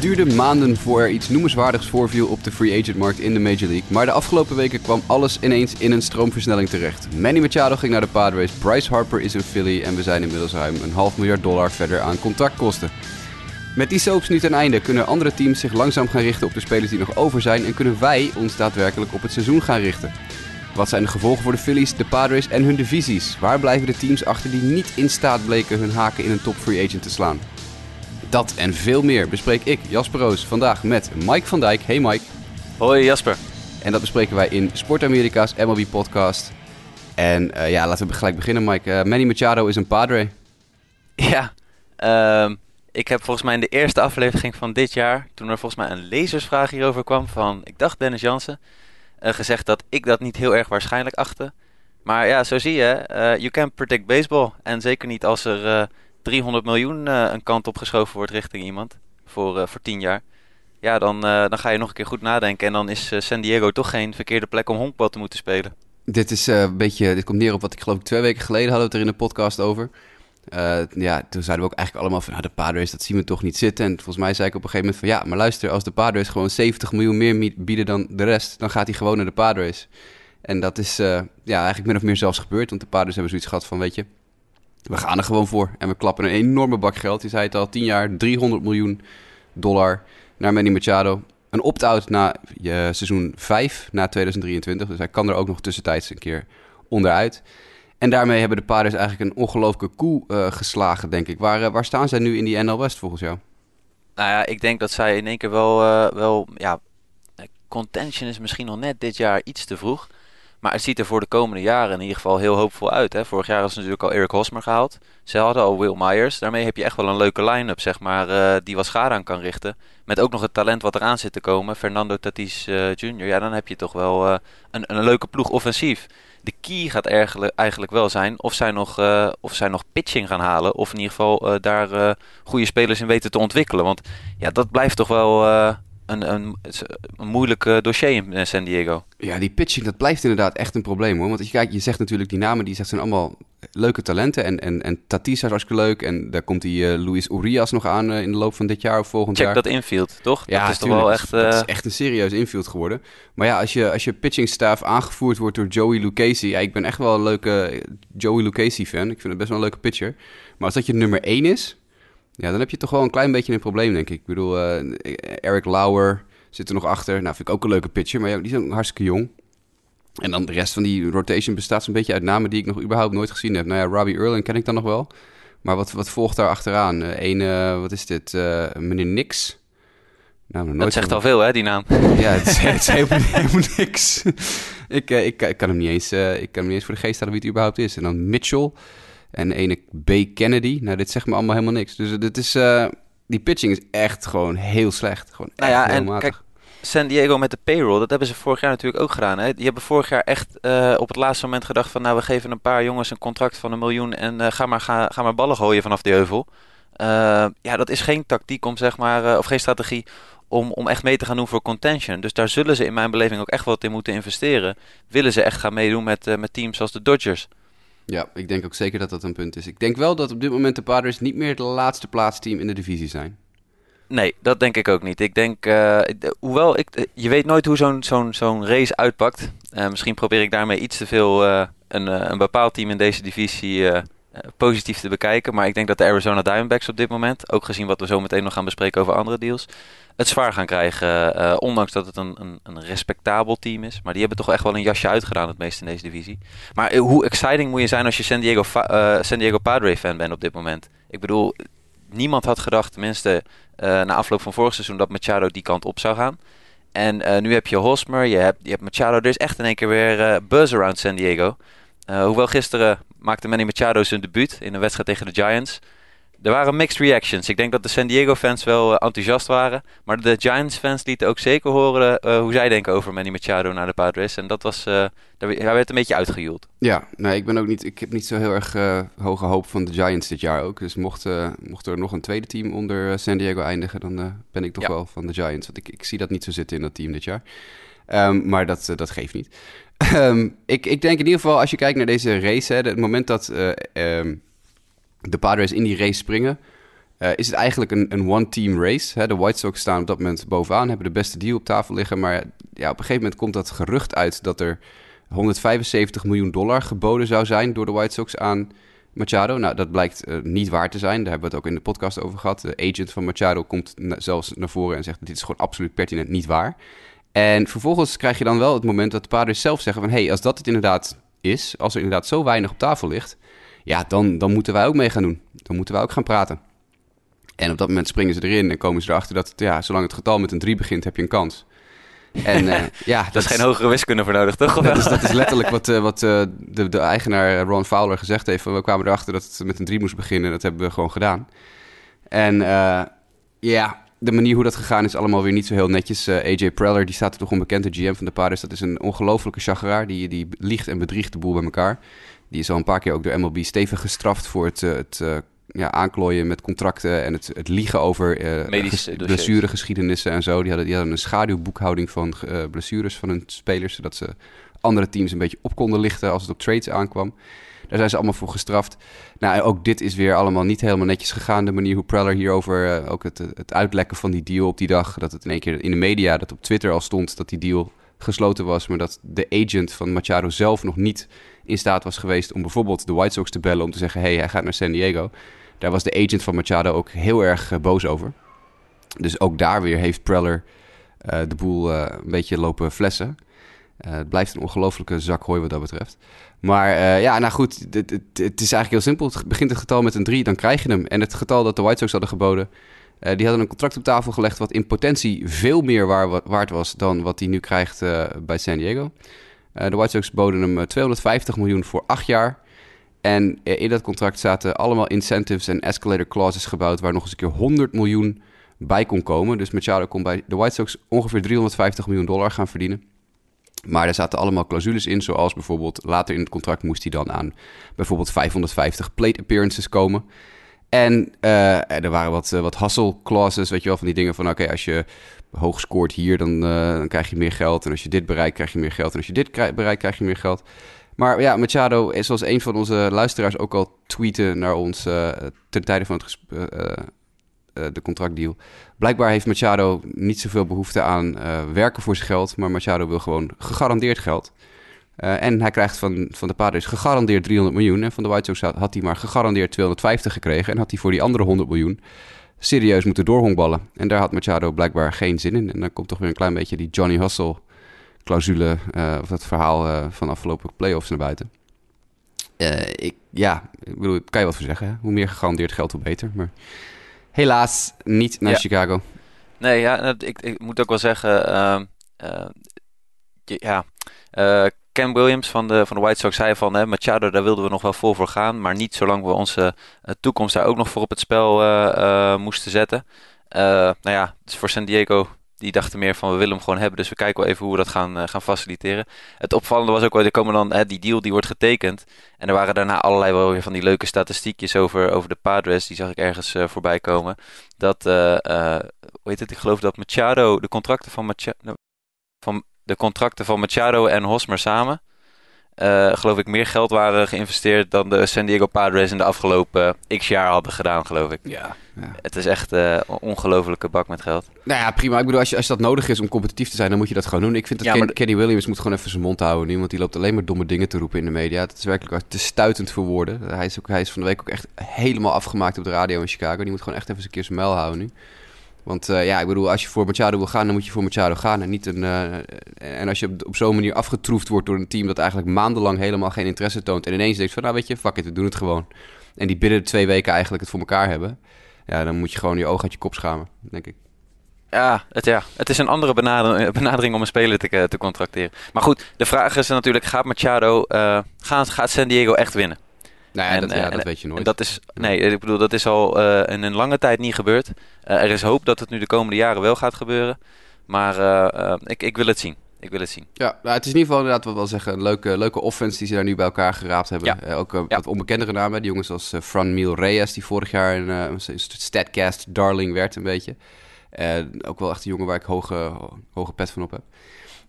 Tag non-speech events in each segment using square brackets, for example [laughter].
Het duurde maanden voor er iets noemenswaardigs voorviel op de free agent markt in de Major League. Maar de afgelopen weken kwam alles ineens in een stroomversnelling terecht. Manny Machado ging naar de Padres, Bryce Harper is in Philly en we zijn inmiddels ruim een half miljard dollar verder aan contractkosten. Met die soaps nu ten einde kunnen andere teams zich langzaam gaan richten op de spelers die nog over zijn en kunnen wij ons daadwerkelijk op het seizoen gaan richten. Wat zijn de gevolgen voor de Phillies, de Padres en hun divisies? Waar blijven de teams achter die niet in staat bleken hun haken in een top free agent te slaan? Dat en veel meer bespreek ik, Jasper Roos, vandaag met Mike van Dijk. Hey Mike. Hoi Jasper. En dat bespreken wij in Sport Amerika's MLB podcast. En uh, ja, laten we gelijk beginnen Mike. Uh, Manny Machado is een Padre. Ja, uh, ik heb volgens mij in de eerste aflevering van dit jaar, toen er volgens mij een lezersvraag hierover kwam van, ik dacht Dennis Jansen, uh, gezegd dat ik dat niet heel erg waarschijnlijk achtte. Maar ja, zo zie je, you can predict baseball. En zeker niet als er 300 miljoen uh, een kant op geschoven wordt richting iemand voor, uh, voor 10 jaar. Ja, dan, uh, dan ga je nog een keer goed nadenken. En dan is San Diego toch geen verkeerde plek om honkbal te moeten spelen. Dit, is, een beetje, dit komt neer op wat ik geloof ik twee weken geleden hadden we het er in de podcast over. ja, toen zeiden we ook eigenlijk allemaal van, nou, de Padres, dat zien we toch niet zitten. En volgens mij zei ik op een gegeven moment van, ja, maar luister, als de Padres gewoon 70 miljoen meer bieden dan de rest, dan gaat hij gewoon naar de Padres. En dat is ja, eigenlijk min of meer zelfs gebeurd, want de Padres hebben zoiets gehad van, weet je, we gaan er gewoon voor. En we klappen een enorme bak geld. Je zei het al, 10 jaar, 300 miljoen dollar naar Manny Machado. Een opt-out na je seizoen 5, na 2023. Dus hij kan er ook nog tussentijds een keer onderuit. En daarmee hebben de Padres eigenlijk een ongelooflijke koe uh, geslagen, denk ik. Waar, uh, waar staan zij nu in die NL West volgens jou? Nou ja, ik denk dat zij in één keer wel... Wel ja, contention is misschien nog net dit jaar iets te vroeg. Maar het ziet er voor de komende jaren in ieder geval heel hoopvol uit. Hè? Vorig jaar ze natuurlijk al Eric Hosmer gehaald. Ze hadden al Will Myers. Daarmee heb je echt wel een leuke line-up, zeg maar, uh, die wat schade aan kan richten. Met ook nog het talent wat eraan zit te komen. Fernando Tatis uh, Jr. Ja, dan heb je toch wel uh, een, een leuke ploeg offensief. De key gaat eigenlijk, eigenlijk wel zijn of zij, nog, of zij nog pitching gaan halen. Of in ieder geval daar goede spelers in weten te ontwikkelen. Want ja, dat blijft toch wel een, een, een moeilijk dossier in eh, San Diego. Ja, die pitching, dat blijft inderdaad echt een probleem hoor. Want als je kijkt, je zegt natuurlijk die namen, die zegt, zijn allemaal leuke talenten. En, en, en Tatis is hartstikke leuk. En daar komt die uh, Luis Urias nog aan uh, in de loop van dit jaar of volgend Check jaar. dat infield, toch? Ja, dat is toch wel echt... Uh... Dat is echt een serieus infield geworden. Maar ja, als je, als je pitching staff aangevoerd wordt door Joey Lucchesi... Ja, ik ben echt wel een leuke Joey Lucchesi fan. Ik vind het best wel een leuke pitcher. Maar als dat je nummer 1 is... Ja, dan heb je toch wel een klein beetje een probleem, denk ik. Ik bedoel, Eric Lauer zit er nog achter. Nou, vind ik ook een leuke pitcher, maar ja, die is ook hartstikke jong. En dan de rest van die rotation bestaat zo'n beetje uit namen die ik nog überhaupt nooit gezien heb. Nou ja, Robbie Erling ken ik dan nog wel. Maar wat, wat volgt daar achteraan? Eén, uh, wat is dit? Uh, meneer Nix. Nou, nooit dat zegt al veel, hè, die naam. Ja, het is, [laughs] het is helemaal, helemaal, niks. ik, uh, ik, ik, kan hem niet eens, ik kan hem niet eens voor de geest halen wie het überhaupt is. En dan Mitchell en ene B. Kennedy. Nou, dit zegt me allemaal helemaal niks. Dus dit is die pitching is echt gewoon heel slecht. Gewoon nou echt ja, en kijk, San Diego met de payroll, dat hebben ze vorig jaar natuurlijk ook gedaan. Hè? Die hebben vorig jaar echt uh, op het laatste moment gedacht van... nou, we geven een paar jongens een contract van een miljoen... en uh, ga, maar, ga, ga maar ballen gooien vanaf die heuvel. Ja, dat is geen tactiek om, zeg maar, of geen strategie om, om echt mee te gaan doen voor contention. Dus daar zullen ze in mijn beleving ook echt wat in moeten investeren. Willen ze echt gaan meedoen met, met teams zoals de Dodgers... Ja, ik denk ook zeker dat dat een punt is. Ik denk wel dat op dit moment de Padres niet meer het laatste plaatsteam in de divisie zijn. Nee, dat denk ik ook niet. Ik denk, uh, hoewel ik, je weet nooit hoe zo'n race uitpakt. Uh, misschien probeer ik daarmee iets te veel een, een bepaald team in deze divisie positief te bekijken. Maar ik denk dat de Arizona Diamondbacks op dit moment, ook gezien wat we zo meteen nog gaan bespreken over andere deals, het zwaar gaan krijgen. Uh, ondanks dat het een, een, een, respectabel team is. Maar die hebben toch echt wel een jasje uitgedaan, het meest in deze divisie. Maar hoe exciting moet je zijn als je San Diego, uh, San Diego Padre fan bent op dit moment? Ik bedoel, niemand had gedacht, tenminste na afloop van vorig seizoen, dat Machado die kant op zou gaan. En nu heb je Hosmer, je hebt, je hebt Machado. Er is echt in één keer weer buzz around San Diego. hoewel gisteren maakte Manny Machado zijn debuut in een wedstrijd tegen de Giants er waren mixed reactions. Ik denk dat de San Diego fans wel uh, enthousiast waren. Maar de Giants fans lieten ook zeker horen uh, hoe zij denken over Manny Machado naar de Padres. En dat was, uh, daar, hij werd een beetje uitgejoeld. Ja, nee, ik ben ook niet, ik heb niet zo heel erg hoge hoop van de Giants dit jaar ook. Dus mocht, mocht er nog een tweede team onder San Diego eindigen, dan ben ik toch ja. wel van de Giants. Want ik, ik zie dat niet zo zitten in dat team dit jaar. Um, maar dat, dat geeft niet. Um, [laughs] ik, ik denk in ieder geval, als je kijkt naar deze race, hè, het moment dat... Um, de Padres in die race springen. uh, is het eigenlijk een, een one-team race. Hè? De White Sox staan op dat moment bovenaan, hebben de beste deal op tafel liggen. Maar ja, op een gegeven moment komt dat gerucht uit dat er 175 miljoen dollar geboden zou zijn door de White Sox aan Machado. Nou, dat blijkt uh, niet waar te zijn. Daar hebben we het ook in de podcast over gehad. De agent van Machado komt zelfs naar voren en zegt: Dit is gewoon absoluut pertinent niet waar. En vervolgens krijg je dan wel het moment dat de padres zelf zeggen: van... hé, hey, als dat het inderdaad is, als er inderdaad zo weinig op tafel ligt, ja, dan, dan moeten wij ook mee gaan doen. Dan moeten wij ook gaan praten. En op dat moment springen ze erin en komen ze erachter dat, ja, zolang het getal met een 3 begint, heb je een kans. En uh, [laughs] ja, dat, is geen hogere wiskunde voor nodig, toch? [laughs] Dat is, dat is letterlijk [laughs] wat, uh, wat uh, de, de eigenaar Ron Fowler gezegd heeft. We kwamen erachter dat het met een 3 moest beginnen. Dat hebben we gewoon gedaan. En ja, de manier hoe dat gegaan is allemaal weer niet zo heel netjes. AJ Preller, die staat er toch onbekend, de GM van de Padres. Dat is een ongelofelijke chageraar. Die, die liegt en bedriegt de boel bij elkaar. Die is al een paar keer ook door MLB stevig gestraft voor het, het ja, aanklooien met contracten en het, het liegen over uh, blessuregeschiedenissen en zo. Die hadden, die hadden een schaduwboekhouding van uh, blessures van hun spelers, zodat ze andere teams een beetje op konden lichten als het op trades aankwam. Daar zijn ze allemaal voor gestraft. Nou, ook dit is weer allemaal niet helemaal netjes gegaan. De manier hoe Preller hierover, uh, ook het, het uitlekken van die deal op die dag. Dat het in één keer in de media, dat op Twitter al stond dat die deal gesloten was. Maar dat de agent van Machado zelf nog niet in staat was geweest om bijvoorbeeld de White Sox te bellen om te zeggen: hey, hij gaat naar San Diego. Daar was de agent van Machado ook heel erg eh, boos over. Dus ook daar weer heeft Preller uh, de boel uh, een beetje lopen flessen. het blijft een ongelofelijke zak hooi wat dat betreft. Maar ja, nou goed, het, is eigenlijk heel simpel. Het begint het getal met een 3, dan krijg je hem. En het getal dat de White Sox hadden geboden, die hadden een contract op tafel gelegd wat in potentie veel meer waar, waard was dan wat hij nu krijgt bij San Diego. De White Sox boden hem 250 miljoen voor 8 jaar. En in dat contract zaten allemaal incentives en escalator clauses gebouwd... waar nog eens een keer 100 miljoen bij kon komen. Dus Machado kon bij de White Sox ongeveer 350 miljoen dollar gaan verdienen. Maar er zaten allemaal clausules in, zoals bijvoorbeeld later in het contract moest hij dan aan bijvoorbeeld 550 plate appearances komen. En er waren wat, uh, wat hustle clauses, weet je wel, van die dingen van oké, als je hoog scoort hier, dan, uh, dan krijg je meer geld. En als je dit bereikt, krijg je meer geld. En als je dit bereikt, krijg je meer geld. Maar ja, Machado, zoals een van onze luisteraars ook al tweeten naar ons uh, ten tijde van het uh, de contractdeal. Blijkbaar heeft Machado niet zoveel behoefte aan werken voor zijn geld, maar Machado wil gewoon gegarandeerd geld. en hij krijgt van, van de Padres gegarandeerd 300 miljoen. En van de White Sox had hij maar gegarandeerd 250 gekregen. En had hij voor die andere 100 miljoen serieus moeten doorhongballen. En daar had Machado blijkbaar geen zin in. En dan komt toch weer een klein beetje die Johnny Hustle clausule, uh, of dat verhaal uh, van afgelopen playoffs naar buiten. Uh, ik, ja, ik bedoel, kan je wat voor zeggen. Hè? Hoe meer gegarandeerd geld, hoe beter. Maar helaas niet naar ja. Chicago. Nee, ja, ik, ik moet ook wel zeggen, ehm, ja, Ken Williams van de, van de White Sox zei van, Machado, daar wilden we nog wel vol voor gaan, maar niet zolang we onze toekomst daar ook nog voor op het spel moesten zetten. nou ja, dus voor San Diego die dachten meer van we willen hem gewoon hebben. Dus we kijken wel even hoe we dat gaan, gaan faciliteren. Het opvallende was ook wel, er komen dan hè, die deal die wordt getekend. En er waren daarna allerlei wel weer van die leuke statistiekjes over, over de Padres. Die zag ik ergens voorbij komen. Dat, hoe heet het, ik geloof dat Machado, de contracten van Machado, van de contracten van Machado en Hosmer samen uh, geloof ik, meer geld waren geïnvesteerd dan de San Diego Padres in de afgelopen x jaar hadden gedaan, geloof ik. Ja. ja. Het is echt uh, een ongelofelijke bak met geld. Nou ja, prima. Ik bedoel, als, je, als dat nodig is om competitief te zijn, dan moet je dat gewoon doen. Ik vind dat ja, Ken, Kenny Williams moet gewoon even zijn mond houden nu, want die loopt alleen maar domme dingen te roepen in de media. Het is werkelijk te stuitend voor woorden. Hij is, ook, hij is van de week ook echt helemaal afgemaakt op de radio in Chicago. Die moet gewoon echt even een keer zijn muil houden nu. Want uh, ja, ik bedoel, als je voor Machado wil gaan, dan moet je voor Machado gaan. En, niet een, uh, en als je op, op zo'n manier afgetroefd wordt door een team dat eigenlijk maandenlang helemaal geen interesse toont. En ineens denkt van, nou weet je, fuck it, we doen het gewoon. En die binnen de twee weken eigenlijk het voor elkaar hebben. Ja, dan moet je gewoon je oog uit je kop schamen, denk ik. Ja, het, ja, het is een andere benadering, benadering om een speler te, te contracteren. Maar goed, de vraag is natuurlijk, gaat Machado, uh, gaat, gaat San Diego echt winnen? Nou ja, en, dat, ja, dat weet je nooit. dat is, nee, ik bedoel, dat is al uh, in een lange tijd niet gebeurd. Uh, er is hoop dat het nu de komende jaren wel gaat gebeuren. Maar uh, ik, ik wil het zien. Ik wil het zien. Ja, nou, het is in ieder geval inderdaad wat wel zeggen een leuke, leuke offense die ze daar nu bij elkaar geraapt hebben. Ja. ook ja. wat onbekendere namen. Die jongens als Fran Mil Reyes, die vorig jaar een, een Statcast darling werd een beetje. Ook wel echt een jongen waar ik hoge, hoge pet van op heb.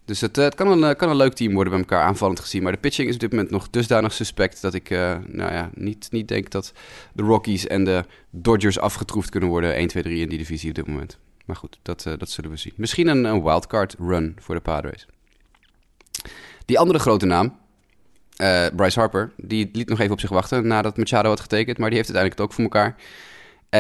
Dus het, het kan, een, kan een leuk team worden bij elkaar aanvallend gezien. Maar de pitching is op dit moment nog dusdanig suspect dat ik nou ja, niet, niet denk dat de Rockies en de Dodgers afgetroefd kunnen worden 1, 2, 3 in die divisie op dit moment. Maar goed, dat, dat zullen we zien. Misschien een, een wildcard run voor de Padres. Die andere grote naam, Bryce Harper, die liet nog even op zich wachten nadat Machado had getekend. Maar die heeft uiteindelijk het ook voor elkaar.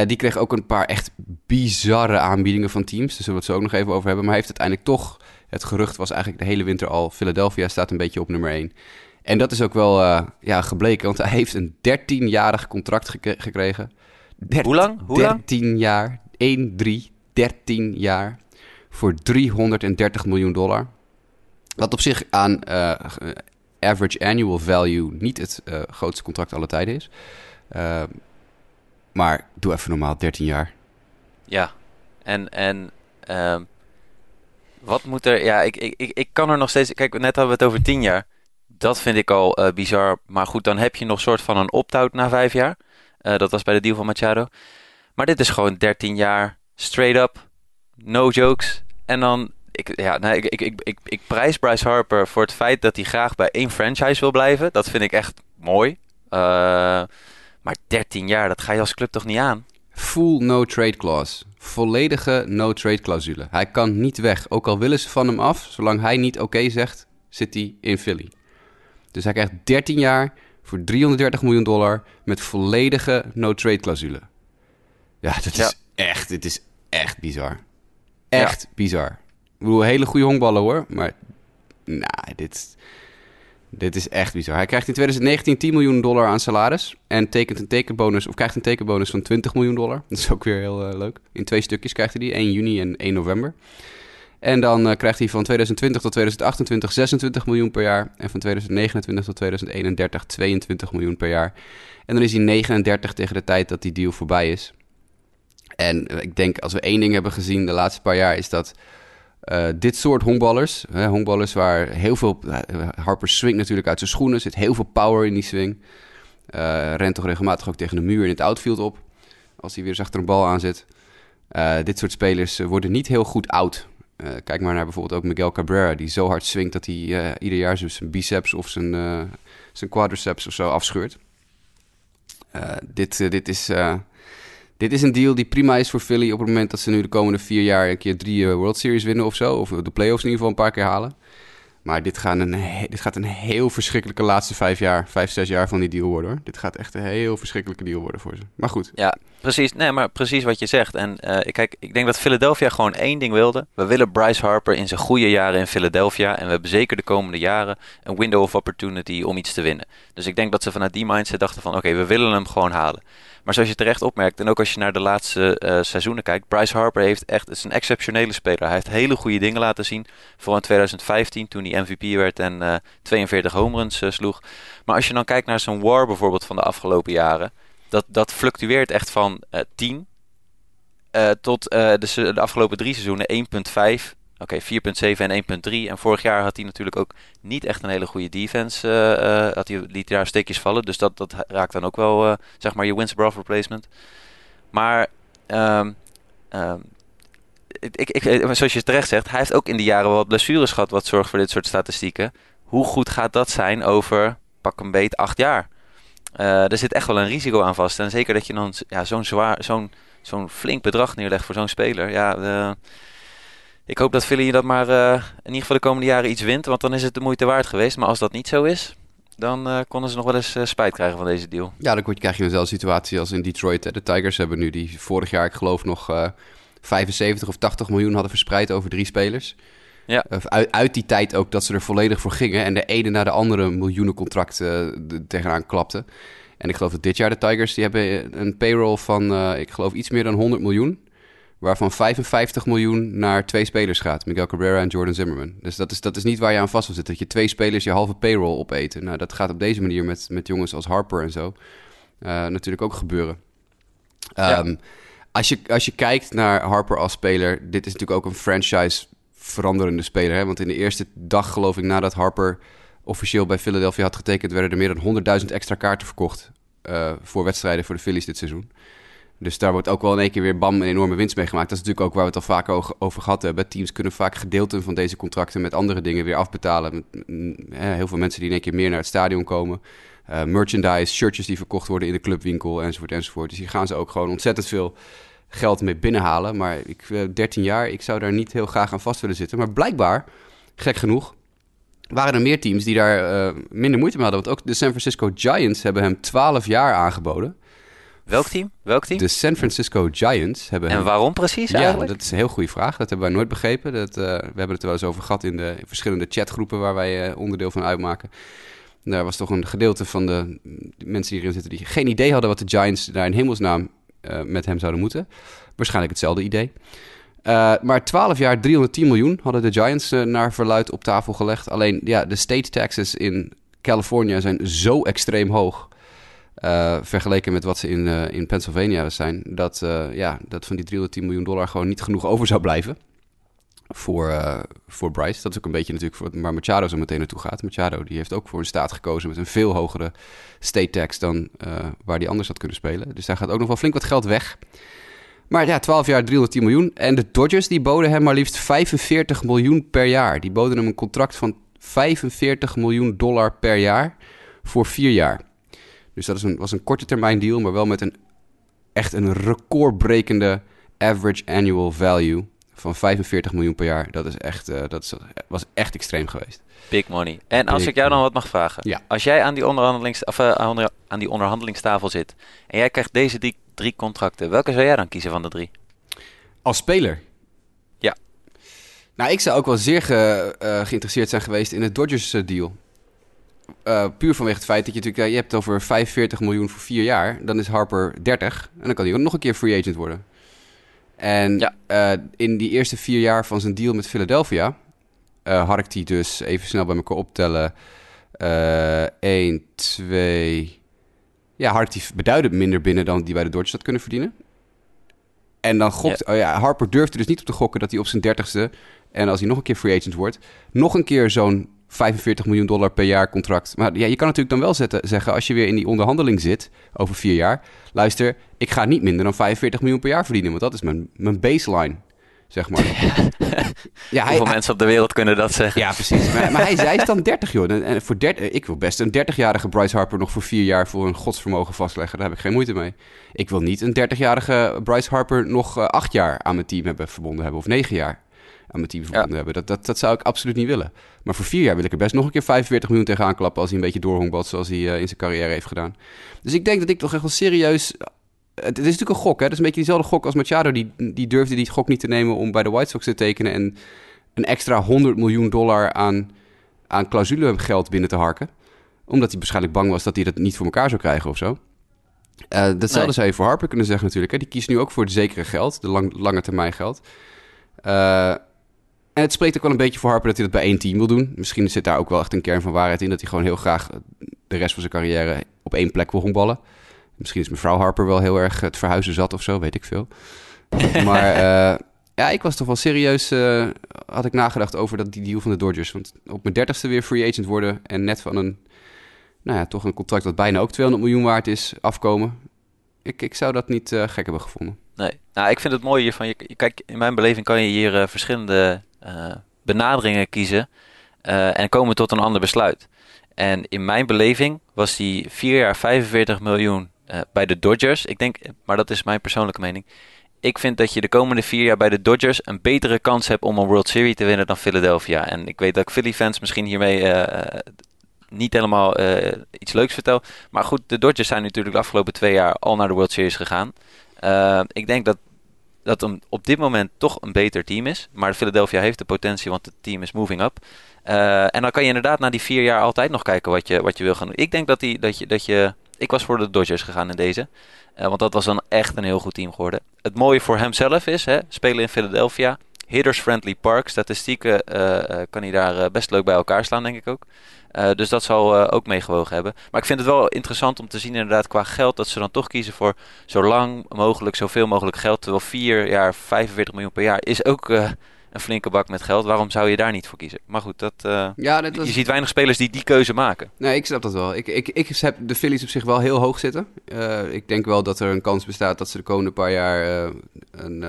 Die kreeg ook een paar echt bizarre aanbiedingen van teams. Daar zullen we het zo ook nog even over hebben. Maar hij heeft uiteindelijk toch... Het gerucht was eigenlijk de hele winter al... Philadelphia staat een beetje op nummer 1. En dat is ook wel uh, ja, gebleken. Want hij heeft een 13-jarig contract gek gekregen. Hoe lang? Hoe 13 lang? jaar. 1-3. 13 jaar. Voor 330 miljoen dollar. Wat op zich aan uh, average annual value niet het uh, grootste contract aller tijden is. Maar doe even normaal, 13 jaar. Ja, en, en uh, wat moet er... Ja, ik, ik, ik, ik kan er nog steeds... Kijk, net hadden we het over 10 jaar. Dat vind ik al uh, bizar. Maar goed, dan heb je nog soort van een opt-out na 5 jaar. dat was bij de deal van Machado. Maar dit is gewoon 13 jaar straight up. No jokes. En dan ik, ja, nee, ik, ik, ik, ik, ik prijs Bryce Harper voor het feit dat hij graag bij één franchise wil blijven. Dat vind ik echt mooi. Uh, maar 13 jaar, dat ga je als club toch niet aan? Full no trade clause. Volledige no trade clausule. Hij kan niet weg. Ook al willen ze van hem af, zolang hij niet oké okay zegt, zit hij in Philly. Dus hij krijgt 13 jaar voor 330 miljoen dollar met volledige no trade clausule. Ja, dat is echt, dit is echt bizar. Echt ja. bizar. Ik bedoel, hele goede honkballen hoor. Maar nou, dit, dit is echt bizar. Hij krijgt in 2019 10 miljoen dollar aan salaris. En tekent een tekenbonus, of krijgt een tekenbonus van 20 miljoen dollar. [laughs] Dat is ook weer heel uh, leuk. In twee stukjes krijgt hij die, 1 juni en 1 november. En dan uh, krijgt hij van 2020 tot 2028 26 miljoen per jaar. En van 2029 tot 2031 22 miljoen per jaar. En dan is hij 39 tegen de tijd dat die deal voorbij is. En ik denk, als we één ding hebben gezien de laatste paar jaar, is dat uh, dit soort honkballers, hè, honkballers waar heel veel... Uh, Harper swingt natuurlijk uit zijn schoenen, zit heel veel power in die swing. Uh, rent toch regelmatig ook tegen de muur in het outfield op, als hij weer eens achter een bal aan zit. dit soort spelers worden niet heel goed oud. kijk maar naar bijvoorbeeld ook Miguel Cabrera, die zo hard swingt dat hij ieder jaar zijn biceps of zijn, zijn quadriceps of zo afscheurt. dit, dit is dit is een deal die prima is voor Philly op het moment dat ze nu de komende vier jaar een keer drie eh, World Series winnen of zo. Of de playoffs in ieder geval een paar keer halen. Maar dit gaat, een, dit gaat een heel verschrikkelijke laatste vijf jaar, vijf, zes jaar van die deal worden hoor. Dit gaat echt een heel verschrikkelijke deal worden voor ze. Maar goed. Ja, precies. Nee, maar precies wat je zegt. En uh, kijk, ik denk dat Philadelphia gewoon één ding wilde. We willen Bryce Harper in zijn goede jaren in Philadelphia. En we hebben zeker de komende jaren een window of opportunity om iets te winnen. Dus ik denk dat ze vanuit die mindset dachten van oké, we willen hem gewoon halen. Maar zoals je terecht opmerkt, en ook als je naar de laatste uh, seizoenen kijkt, Bryce Harper heeft echt, is een exceptionele speler. Hij heeft hele goede dingen laten zien. Vooral in 2015, toen hij MVP werd en uh, 42 home runs uh, sloeg. Maar als je dan kijkt naar zijn war bijvoorbeeld van de afgelopen jaren, dat, dat fluctueert echt van 10 tot de, de afgelopen drie seizoenen 1,5 Oké, okay, 4.7 en 1.3. En vorig jaar had hij natuurlijk ook niet echt een hele goede defense. Uh, had hij, liet daar steekjes vallen. Dus dat, dat raakt dan ook wel, uh, zeg maar, je wins replacement. Maar, um, um, ik, ik, zoals je terecht zegt, hij heeft ook in die jaren wel wat blessures gehad wat zorgt voor dit soort statistieken. Hoe goed gaat dat zijn over, pak een beet, acht jaar? er zit echt wel een risico aan vast. En zeker dat je dan ja, zo'n zwaar, zo'n zo'n flink bedrag neerlegt voor zo'n speler. Ja, ik hoop dat Philly dat maar uh, in ieder geval de komende jaren iets wint. Want dan is het de moeite waard geweest. Maar als dat niet zo is, dan uh, konden ze nog wel eens uh, spijt krijgen van deze deal. Ja, dan krijg je dezelfde situatie als in Detroit. De Tigers hebben nu die vorig jaar, ik geloof, nog 75 of 80 miljoen hadden verspreid over drie spelers. Ja. Uit, uit, die tijd ook dat ze er volledig voor gingen. En de ene na de andere miljoenencontract tegenaan klapte. En ik geloof dat dit jaar de Tigers, die hebben een payroll van, ik geloof, iets meer dan 100 miljoen waarvan 55 miljoen naar twee spelers gaat. Miguel Cabrera en Jordan Zimmerman. Dus dat is, dat is niet waar je aan vast wil zitten. Dat je twee spelers je halve payroll opeten. Nou, dat gaat op deze manier met, met jongens als Harper en zo uh, natuurlijk ook gebeuren. Ja. Um, als, je, als je kijkt naar Harper als speler... dit is natuurlijk ook een franchise veranderende speler. Hè? Want in de eerste dag, geloof ik, nadat Harper officieel bij Philadelphia had getekend... werden er meer dan 100.000 extra kaarten verkocht... Uh, voor wedstrijden voor de Phillies dit seizoen. Dus daar wordt ook wel in één keer weer bam een enorme winst mee gemaakt. Dat is natuurlijk ook waar we het al vaker over gehad hebben. Teams kunnen vaak gedeelten van deze contracten met andere dingen weer afbetalen. Met, mm, heel veel mensen die in één keer meer naar het stadion komen. Uh, merchandise, shirtjes die verkocht worden in de clubwinkel enzovoort enzovoort. Dus hier gaan ze ook gewoon ontzettend veel geld mee binnenhalen. Maar ik, 13 jaar, ik zou daar niet heel graag aan vast willen zitten. Maar blijkbaar, gek genoeg, waren er meer teams die daar uh, minder moeite mee hadden. Want ook de San Francisco Giants hebben hem 12 jaar aangeboden. Welk team? Welk team? De San Francisco Giants hebben En waarom precies Ja, eigenlijk? dat is een heel goede vraag. Dat hebben wij nooit begrepen. Dat, eh, we hebben het er wel eens over gehad in de verschillende chatgroepen waar wij eh, onderdeel van uitmaken. Daar was toch een gedeelte van de, mensen die erin zitten die geen idee hadden wat de Giants daar in hemelsnaam eh, met hem zouden moeten. Waarschijnlijk hetzelfde idee. Maar 12 jaar 310 miljoen hadden de Giants naar verluid op tafel gelegd. Alleen ja, de state taxes in Californië zijn zo extreem hoog. Uh, vergeleken met wat ze in, in Pennsylvania zijn. Dat, ja, dat van die 310 miljoen dollar gewoon niet genoeg over zou blijven. Voor, voor Bryce. Dat is ook een beetje natuurlijk voor, waar Machado zo meteen naartoe gaat. Machado die heeft ook voor een staat gekozen met een veel hogere state tax dan waar hij anders had kunnen spelen. Dus daar gaat ook nog wel flink wat geld weg. Maar ja, 12 jaar 310 miljoen. En de Dodgers die boden hem maar liefst 45 miljoen per jaar. Die boden hem een contract van 45 miljoen dollar per jaar voor vier jaar. Dus dat is een, was een korte termijn deal, maar wel met een echt een recordbrekende average annual value van 45 miljoen per jaar. Dat, is echt, uh, dat is, was echt extreem geweest. Big money. En als Big ik jou dan wat mag vragen. Ja. Als jij aan die, onderhandelings, of, uh, aan die onderhandelingstafel zit en jij krijgt deze drie, drie contracten, welke zou jij dan kiezen van de drie? Als speler? Ja. Nou, ik zou ook wel zeer ge, uh, geïnteresseerd zijn geweest in het Dodgers deal. Uh, puur vanwege het feit dat je natuurlijk, je hebt over 45 miljoen voor vier jaar. Dan is Harper 30 en dan kan hij ook nog een keer free agent worden. En ja. uh, in die eerste vier jaar van zijn deal met Philadelphia uh, had ik die dus even snel bij elkaar optellen. 1, 2. Ja, had ik die beduidend minder binnen dan die bij de Dodgers had kunnen verdienen. En dan gokt, ja. Oh ja, Harper durfde dus niet op te gokken dat hij op zijn dertigste en als hij nog een keer free agent wordt, nog een keer zo'n 45 miljoen dollar per jaar contract. Maar ja, je kan natuurlijk dan wel zetten, zeggen, als je weer in die onderhandeling zit over vier jaar. Luister, ik ga niet minder dan 45 miljoen per jaar verdienen, want dat is mijn, mijn baseline, zeg maar. [laughs] ja, Hoeveel hij, mensen op de wereld kunnen dat zeggen? Ja, precies. Maar, maar hij, hij is dan 30, joh. En, voor 30, ik wil best een 30-jarige Bryce Harper nog voor vier jaar voor een godsvermogen vastleggen. Daar heb ik geen moeite mee. Ik wil niet een 30-jarige Bryce Harper nog uh, acht jaar aan mijn team hebben verbonden hebben, of negen jaar mijn team verbonden ja. hebben. Dat, dat, dat zou ik absoluut niet willen. Maar voor vier jaar wil ik er best nog een keer 45 miljoen tegenaan klappen... als hij een beetje doorhongbalt zoals hij uh, in zijn carrière heeft gedaan. Dus ik denk dat ik toch echt wel serieus... Het, is natuurlijk een gok, hè. Het is een beetje diezelfde gok als Machado. Die, die durfde die gok niet te nemen om bij de White Sox te tekenen... en een extra 100 miljoen dollar aan, aan clausulegeld binnen te harken. Omdat hij waarschijnlijk bang was dat hij dat niet voor elkaar zou krijgen of zo. Uh, datzelfde nee. zou je voor Harper kunnen zeggen natuurlijk. Hè. Die kiest nu ook voor het zekere geld, de lang, lange termijn geld. Uh, en het spreekt ook wel een beetje voor Harper dat hij dat bij één team wil doen. Misschien zit daar ook wel echt een kern van waarheid in... dat hij gewoon heel graag de rest van zijn carrière op één plek wil honkballen. Misschien is mevrouw Harper wel heel erg het verhuizen zat of zo, weet ik veel. [laughs] maar uh, ja, ik was toch wel serieus... Uh, had ik nagedacht over dat die deal van de Dodgers. Want op mijn dertigste weer free agent worden... en net van een, nou ja, toch een contract dat bijna ook 200 miljoen waard is, afkomen. Ik, ik zou dat niet uh, gek hebben gevonden. Nee, nou, ik vind het mooi hiervan. Je, kijk, in mijn beleving kan je hier verschillende benaderingen kiezen uh, en komen tot een ander besluit. En in mijn beleving was die 4 jaar 45 miljoen bij de Dodgers. Ik denk, maar dat is mijn persoonlijke mening. Ik vind dat je de komende vier jaar bij de Dodgers een betere kans hebt om een World Series te winnen dan Philadelphia. En ik weet dat ik Philly fans misschien hiermee niet helemaal iets leuks vertel. Maar goed, de Dodgers zijn natuurlijk de afgelopen twee jaar al naar de World Series gegaan. Ik denk dat dat een, op dit moment toch een beter team is. Maar Philadelphia heeft de potentie, want het team is moving up. Uh, en dan kan je inderdaad na die vier jaar altijd nog kijken wat je, wat je wil gaan doen. Ik denk dat, die, dat, je, dat je... Ik was voor de Dodgers gegaan in deze. Uh, want dat was dan echt een heel goed team geworden. Het mooie voor hemzelf is, hè, spelen in Philadelphia. Hitters-friendly park. Statistieken uh, kan hij daar best leuk bij elkaar slaan, denk ik ook. Uh, dus dat zal uh, ook meegewogen hebben. Maar ik vind het wel interessant om te zien inderdaad qua geld... dat ze dan toch kiezen voor zo lang mogelijk, zoveel mogelijk geld. Terwijl vier jaar 45 miljoen per jaar is ook uh, een flinke bak met geld. Waarom zou je daar niet voor kiezen? Maar goed, dat, ja, dat was... je ziet weinig spelers die die keuze maken. Nee, ik snap dat wel. Ik, ik, ik heb de Phillies op zich wel heel hoog zitten. Ik denk wel dat er een kans bestaat dat ze de komende paar jaar een,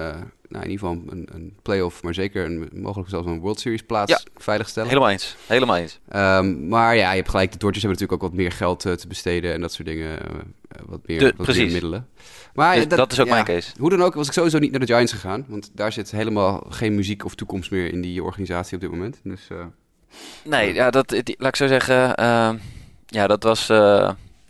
nou, in ieder geval een, een playoff, maar zeker een, mogelijk zelfs een World Series plaats ja, veiligstellen. Helemaal eens. Helemaal eens. Um, maar ja, je hebt gelijk. De Dodgers hebben natuurlijk ook wat meer geld te besteden en dat soort dingen. wat meer, de, wat meer middelen. Maar dus dat, dat, is ook mijn case. Hoe dan ook was ik sowieso niet naar de Giants gegaan. Want daar zit helemaal geen muziek of toekomst meer in die organisatie op dit moment. Dus, uh, nee, ja, dat, laat ik zo zeggen. Uh, ja, dat was,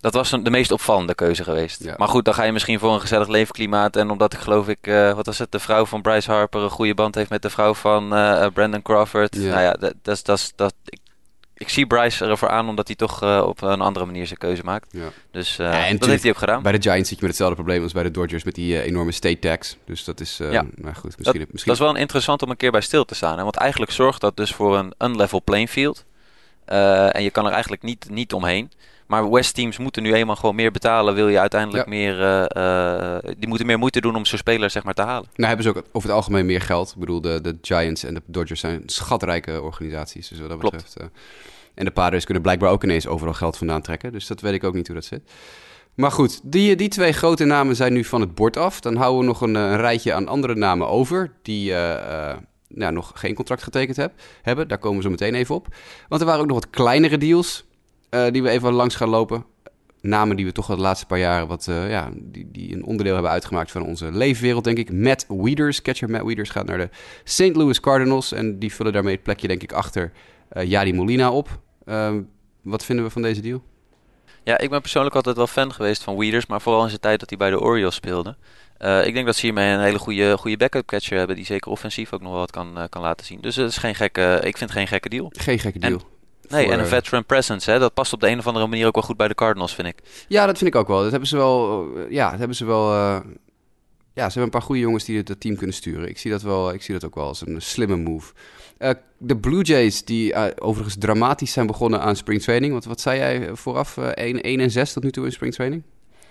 dat was de meest opvallende keuze geweest. Ja. Maar goed, dan ga je misschien voor een gezellig leefklimaat. En omdat ik geloof ik, wat was het, de vrouw van Bryce Harper een goede band heeft met de vrouw van Brandon Crawford. Ja. Nou ja, dat, dat, dat, dat, ik ik zie Bryce ervoor aan omdat hij toch uh, op een andere manier zijn keuze maakt. Ja. Dus uh, ja, dat heeft hij ook gedaan. Bij de Giants zit je met hetzelfde probleem als bij de Dodgers met die uh, enorme state tax. Dus dat is, ja. nou goed, misschien, dat, misschien... dat is wel interessant om een keer bij stil te staan. Hè? Want eigenlijk zorgt dat dus voor een unlevel playing field. en je kan er eigenlijk niet, niet omheen. Maar West teams moeten nu eenmaal gewoon meer betalen. Wil je uiteindelijk meer. die moeten meer moeite doen om zo'n speler zeg maar, te halen. Nou hebben ze ook over het algemeen meer geld. Ik bedoel, de, de Giants en de Dodgers zijn schatrijke organisaties. Dus wat dat Klopt. betreft. En de Padres kunnen blijkbaar ook ineens overal geld vandaan trekken. Dus dat weet ik ook niet hoe dat zit. Maar goed, die, die twee grote namen zijn nu van het bord af. Dan houden we nog een, een rijtje aan andere namen over... die nou, nog geen contract getekend heb, hebben. Daar komen we zo meteen even op. Want er waren ook nog wat kleinere deals... Uh, die we even langs gaan lopen. Namen die we toch de laatste paar jaren... Wat, ja, die, die een onderdeel hebben uitgemaakt van onze leefwereld, denk ik. Matt Wieters, catcher Matt Wieters, gaat naar de St. Louis Cardinals... en die vullen daarmee het plekje, denk ik, achter uh, Jari Molina op. Uh, wat vinden we van deze deal? Ja, ik ben persoonlijk altijd wel fan geweest van Weeders, maar vooral in zijn tijd dat hij bij de Orioles speelde. Uh, ik denk dat ze hiermee een hele goede, goede backup catcher hebben, die zeker offensief ook nog wel wat kan, uh, kan laten zien. Dus het is geen gekke, ik vind het geen gekke deal. Geen gekke deal. En, nee, en een veteran presence, hè, dat past op de een of andere manier ook wel goed bij de Cardinals, vind ik. Ja, dat vind ik ook wel. Dat hebben ze wel, ja, dat hebben ze wel ja, ze hebben een paar goede jongens die het team kunnen sturen. Ik zie dat, wel, ik zie dat ook wel als een slimme move. Uh, de Blue Jays, die uh, overigens dramatisch zijn begonnen aan spring training. Want wat zei jij vooraf? Uh, 1, 1 en 6 tot nu toe in spring training?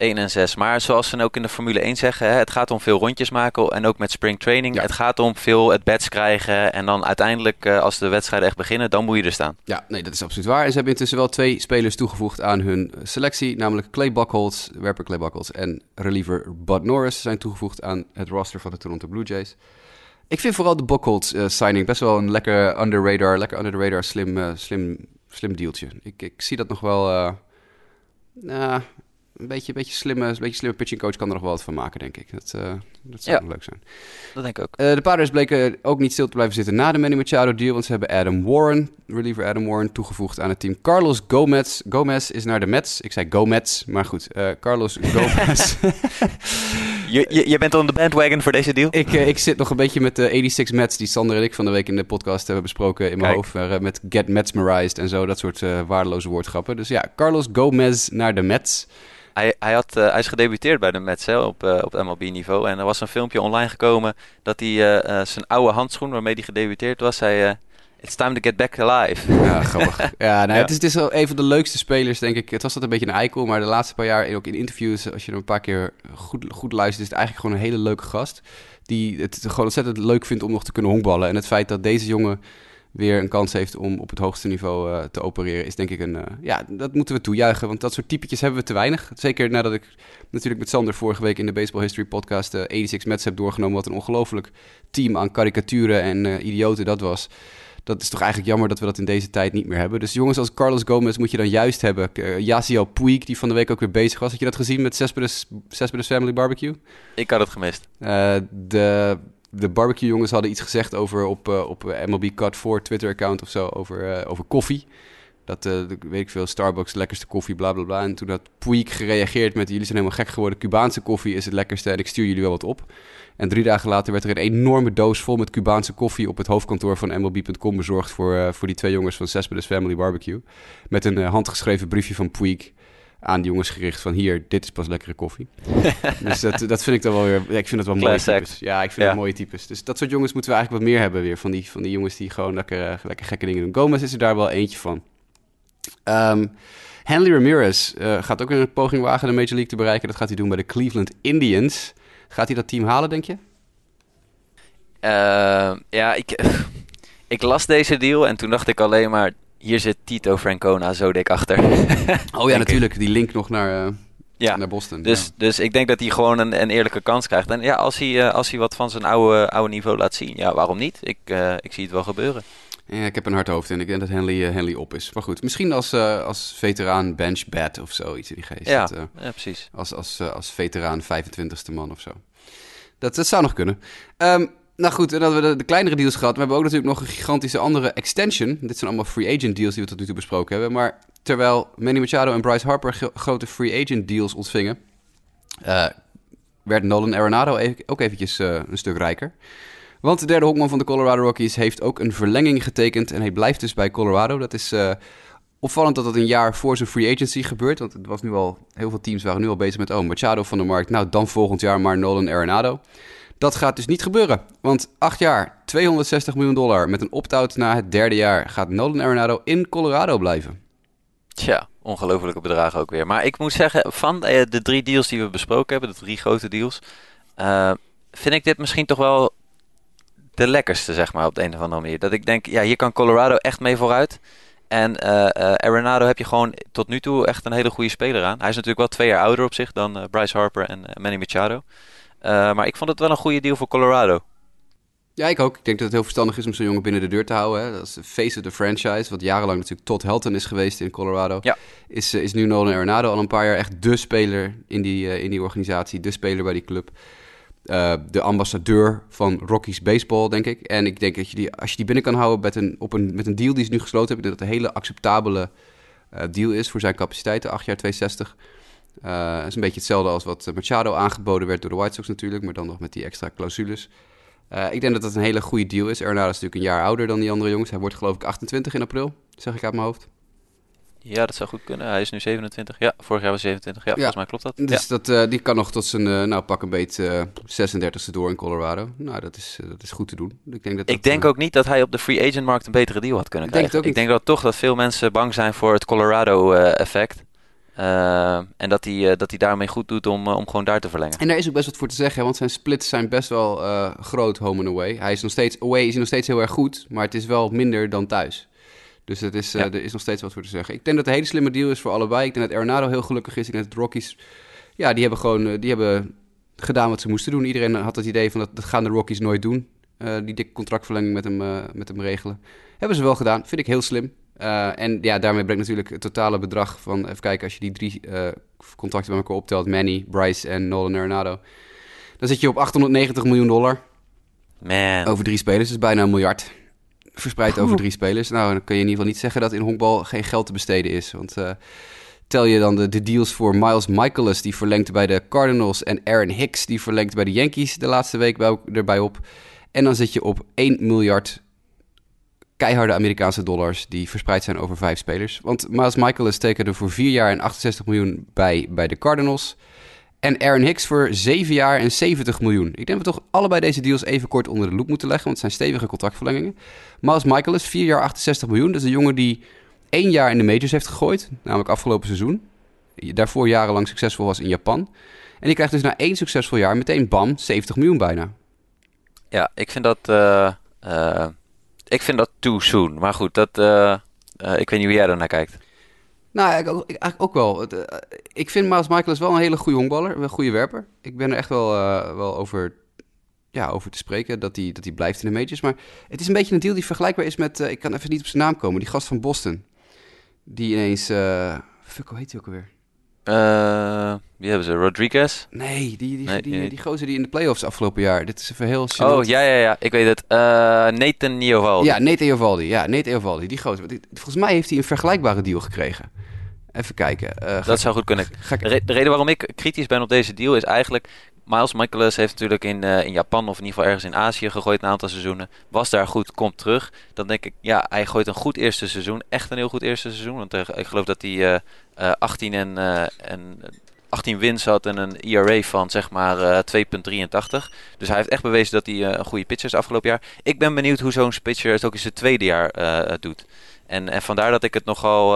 1 en 6. Maar zoals ze ook in de Formule 1 zeggen, hè, het gaat om veel rondjes maken en ook met spring training. Ja. Het gaat om veel het beds krijgen en dan uiteindelijk uh, als de wedstrijden echt beginnen, dan moet je er staan. Ja, nee, dat is absoluut waar. En ze hebben intussen wel twee spelers toegevoegd aan hun selectie, namelijk Clay Buckholz, werper Clay Buckholz en reliever Bud Norris zijn toegevoegd aan het roster van de Toronto Blue Jays. Ik vind vooral de Buckholz uh, signing best wel een lekker under radar, lekker under the radar slim, uh, slim, slim dealtje. Ik, ik zie dat nog wel. Nou, een beetje, beetje slimme, een beetje slimme pitching coach kan er nog wel wat van maken, denk ik. Dat, uh, dat zou ja, leuk zijn. Dat denk ik ook. Uh, de Padres bleken ook niet stil te blijven zitten na de Manny Machado deal, want ze hebben Adam Warren, reliever Adam Warren, toegevoegd aan het team. Carlos Gomez, Gomez is naar de Mets. Ik zei Gomez, maar goed, uh, Carlos Gomez. [laughs] je, je, je, bent on de bandwagon voor deze deal? Ik, ik zit nog een beetje met de 86 Mets, die Sander en ik van de week in de podcast hebben besproken in mijn hoofd. met Get Metsmerized en zo, dat soort waardeloze woordgrappen. Dus ja, Carlos Gomez naar de Mets. Hij, hij, had, uh, hij is gedebuteerd bij de Mets hè, op, uh, op MLB-niveau. En er was een filmpje online gekomen dat hij uh, zijn oude handschoen waarmee hij gedebuteerd was, zei... It's time to get back alive. Ja, grappig. [laughs] ja, nou, ja. Het, is, het is wel een van de leukste spelers, denk ik. Het was dat een beetje een eikel, maar de laatste paar jaar, ook in interviews, als je hem een paar keer goed, goed luistert, is het eigenlijk gewoon een hele leuke gast. Die het gewoon ontzettend leuk vindt om nog te kunnen honkballen. En het feit dat deze jongen weer een kans heeft om op het hoogste niveau uh, te opereren, is denk ik een. Uh, ja, dat moeten we toejuichen. Want dat soort typetjes hebben we te weinig. Zeker nadat ik natuurlijk met Sander vorige week in de Baseball History podcast de 86 Mets heb doorgenomen. Wat een ongelooflijk team aan karikaturen en uh, idioten dat was. Dat is toch eigenlijk jammer dat we dat in deze tijd niet meer hebben. Dus jongens als Carlos Gomez moet je dan juist hebben. Uh, Yasiel Puig, die van de week ook weer bezig was. Had je dat gezien met Cespedes, Cespedes Family Barbecue? Ik had het gemist. de de barbecue jongens hadden iets gezegd over op, uh, op MLB Cut 4 Twitter account of zo over, uh, over koffie. Dat, uh, weet ik veel, Starbucks, lekkerste koffie, bla bla bla. En toen had Puig gereageerd met: Jullie zijn helemaal gek geworden. Cubaanse koffie is het lekkerste en ik stuur jullie wel wat op. En drie dagen later werd er een enorme doos vol met Cubaanse koffie op het hoofdkantoor van MLB.com bezorgd voor, voor die twee jongens van Cespedes Family Barbecue. Met een handgeschreven briefje van Puig aan die jongens gericht van hier, dit is pas lekkere koffie. [laughs] dus dat, dat vind ik dan wel weer, ik vind dat wel mooie types. Ja, ik vind ja. dat mooie types. Dus dat soort jongens moeten we eigenlijk wat meer hebben weer, van die, van die jongens die gewoon lekker, uh, lekker gekke dingen doen. Gomez is er daar wel eentje van. Um, Henley Ramirez uh, gaat ook een poging wagen de Major League te bereiken. Dat gaat hij doen bij de Cleveland Indians. Gaat hij dat team halen, denk je? Uh, ja, ik, [laughs] ik las deze deal en toen dacht ik alleen maar... Hier zit Tito Francona zo dik achter. oh ja, [laughs] natuurlijk. Die link nog naar, uh, ja. naar Boston. Dus, ja. dus ik denk dat hij gewoon een, een eerlijke kans krijgt. En ja, als hij, uh, als hij wat van zijn oude, oude niveau laat zien, ja, waarom niet? Ik, ik zie het wel gebeuren. Ja, ik heb een hard hoofd en ik denk dat Henley, Henley op is. Maar goed, misschien als, als veteraan bench bat of zo, iets in die geest. Ja, dat, ja precies. Als, als, als veteraan 25ste man of zo. Dat, dat zou nog kunnen. Um, nou goed, en dan hebben we de, kleinere deals gehad. We hebben ook natuurlijk nog een gigantische andere extension. Dit zijn allemaal free agent deals die we tot nu toe besproken hebben. Maar terwijl Manny Machado en Bryce Harper grote free agent deals ontvingen... Uh, werd Nolan Arenado e ook eventjes een stuk rijker. Want de derde honkman van de Colorado Rockies heeft ook een verlenging getekend. En hij blijft dus bij Colorado. Dat is uh, opvallend dat dat een jaar voor zijn free agency gebeurt. Want het was nu al, heel veel teams waren nu al bezig met... oh, Machado van de markt. Nou, dan volgend jaar maar Nolan Arenado. Dat gaat dus niet gebeuren. Want acht jaar, 260 miljoen dollar... met een opt-out na het derde jaar... gaat Nolan Arenado in Colorado blijven. Tja, ongelofelijke bedragen ook weer. Maar ik moet zeggen, van de drie deals die we besproken hebben... de drie grote deals... Uh, vind ik dit misschien toch wel de lekkerste, zeg maar, op de een of andere manier. Dat ik denk, ja, hier kan Colorado echt mee vooruit. En uh, uh, Arenado heb je gewoon tot nu toe echt een hele goede speler aan. Hij is natuurlijk wel twee jaar ouder op zich dan Bryce Harper en Manny Machado. Maar ik vond het wel een goede deal voor Colorado. Ja, ik ook. Ik denk dat het heel verstandig is om zo'n jongen binnen de deur te houden. Hè. Dat is de face of the franchise, wat jarenlang natuurlijk Todd Helton is geweest in Colorado. Ja. Is, is nu Nolan Arenado al een paar jaar echt de speler in die, in die organisatie, de speler bij die club. Uh, de ambassadeur van Rockies baseball, denk ik. En ik denk dat je die, als je die binnen kan houden met een, op een, met een deal die ze nu gesloten hebben, dat het een hele acceptabele uh, deal is voor zijn capaciteiten, 8 jaar 260. Uh, is een beetje hetzelfde als wat Machado aangeboden werd door de White Sox natuurlijk, maar dan nog met die extra clausules. ik denk dat dat een hele goede deal is. Arenado is natuurlijk een jaar ouder dan die andere jongens. Hij wordt geloof ik 28 in april, zeg ik uit mijn hoofd. Ja, dat zou goed kunnen. Hij is nu 27. Ja, vorig jaar was 27. Ja, ja. volgens mij klopt dat. Dus ja. dat, uh, die kan nog tot zijn, uh, nou pak een beetje uh, 36e door in Colorado. Nou, dat is, dat is goed te doen. Ik denk, dat ik dat, denk ook niet dat hij op de free agent markt een betere deal had kunnen ik denk krijgen. ik denk dat toch dat veel mensen bang zijn voor het Colorado effect. En dat hij, dat hij daarmee goed doet om, om gewoon daar te verlengen. En daar is ook best wat voor te zeggen, want zijn splits zijn best wel groot home and away. Hij is nog steeds, away is hij nog steeds heel erg goed, maar het is wel minder dan thuis. Dus het is, ja. er is nog steeds wat voor te zeggen. Ik denk dat het een hele slimme deal is voor allebei. Ik denk dat Arenado heel gelukkig is. Ik denk dat de Rockies... Ja, die hebben gewoon die hebben gedaan wat ze moesten doen. Iedereen had het idee van dat, dat gaan de Rockies nooit doen. Die dikke contractverlenging met hem, met hem regelen. Hebben ze wel gedaan. Vind ik heel slim. En ja, daarmee brengt natuurlijk het totale bedrag van... Even kijken, als je die drie contracten bij elkaar optelt... Manny, Bryce en Nolan Arenado... Dan zit je op 890 miljoen dollar. Man. Over drie spelers, dus bijna een miljard verspreid over drie spelers. Nou, dan kun je in ieder geval niet zeggen dat in honkbal geen geld te besteden is. Want uh, tel je dan de, de, deals voor Miles Michaelis, die verlengt bij de Cardinals... en Aaron Hicks, die verlengt bij de Yankees de laatste week bij, erbij op. En dan zit je op 1 miljard keiharde Amerikaanse dollars... die verspreid zijn over vijf spelers. Want Miles Michaelis tekende voor vier jaar en 68 miljoen bij, bij de Cardinals... En Aaron Hicks voor 7 jaar en 70 miljoen. Ik denk dat we toch allebei deze deals even kort onder de loep moeten leggen, want het zijn stevige contractverlengingen. Miles Michaelis, 4 jaar 68 miljoen. Dat is een jongen die één jaar in de majors heeft gegooid, namelijk afgelopen seizoen. Daarvoor jarenlang succesvol was in Japan. En die krijgt dus na één succesvol jaar meteen bam, 70 miljoen bijna. Ja, ik vind dat, uh, uh, ik vind dat too soon. Maar goed, dat, uh, ik weet niet hoe jij er naar kijkt. Nou, ik, ik, eigenlijk ook wel. Uh, ik vind Miles Michaelis wel een hele goede honkballer, een goede werper. Ik ben er echt wel, wel over, ja, over te spreken dat hij, dat blijft in de majors. Maar het is een beetje een deal die vergelijkbaar is met, ik kan even niet op zijn naam komen, die gast van Boston. Die ineens, fuck, hoe heet hij ook alweer? Wie hebben ze? Rodriguez? Nee, die, die, nee, die, die gozer die in de playoffs afgelopen jaar. Dit is even heel. Oh, ja, ja, ja. Ik weet het. Uh, Nathan Iovaldi. Ja, Nathan Iovaldi. Ja, Nathan. Die gozer. Volgens mij heeft hij een vergelijkbare deal gekregen. Even kijken. Uh, dat zou goed kunnen. Ik... De reden waarom ik kritisch ben op deze deal is eigenlijk... Miles Michaelis heeft natuurlijk in, uh, in Japan of in ieder geval ergens in Azië gegooid een aantal seizoenen. Was daar goed, komt terug. Dan denk ik, ja, hij gooit een goed eerste seizoen. Echt een heel goed eerste seizoen. Want uh, ik geloof dat hij uh, 18 en, en 18 wins had en een ERA van zeg maar 2,83. Dus hij heeft echt bewezen dat hij een goede pitcher is afgelopen jaar. Ik ben benieuwd hoe zo'n pitcher het ook in zijn tweede jaar doet. En, en vandaar dat ik het nogal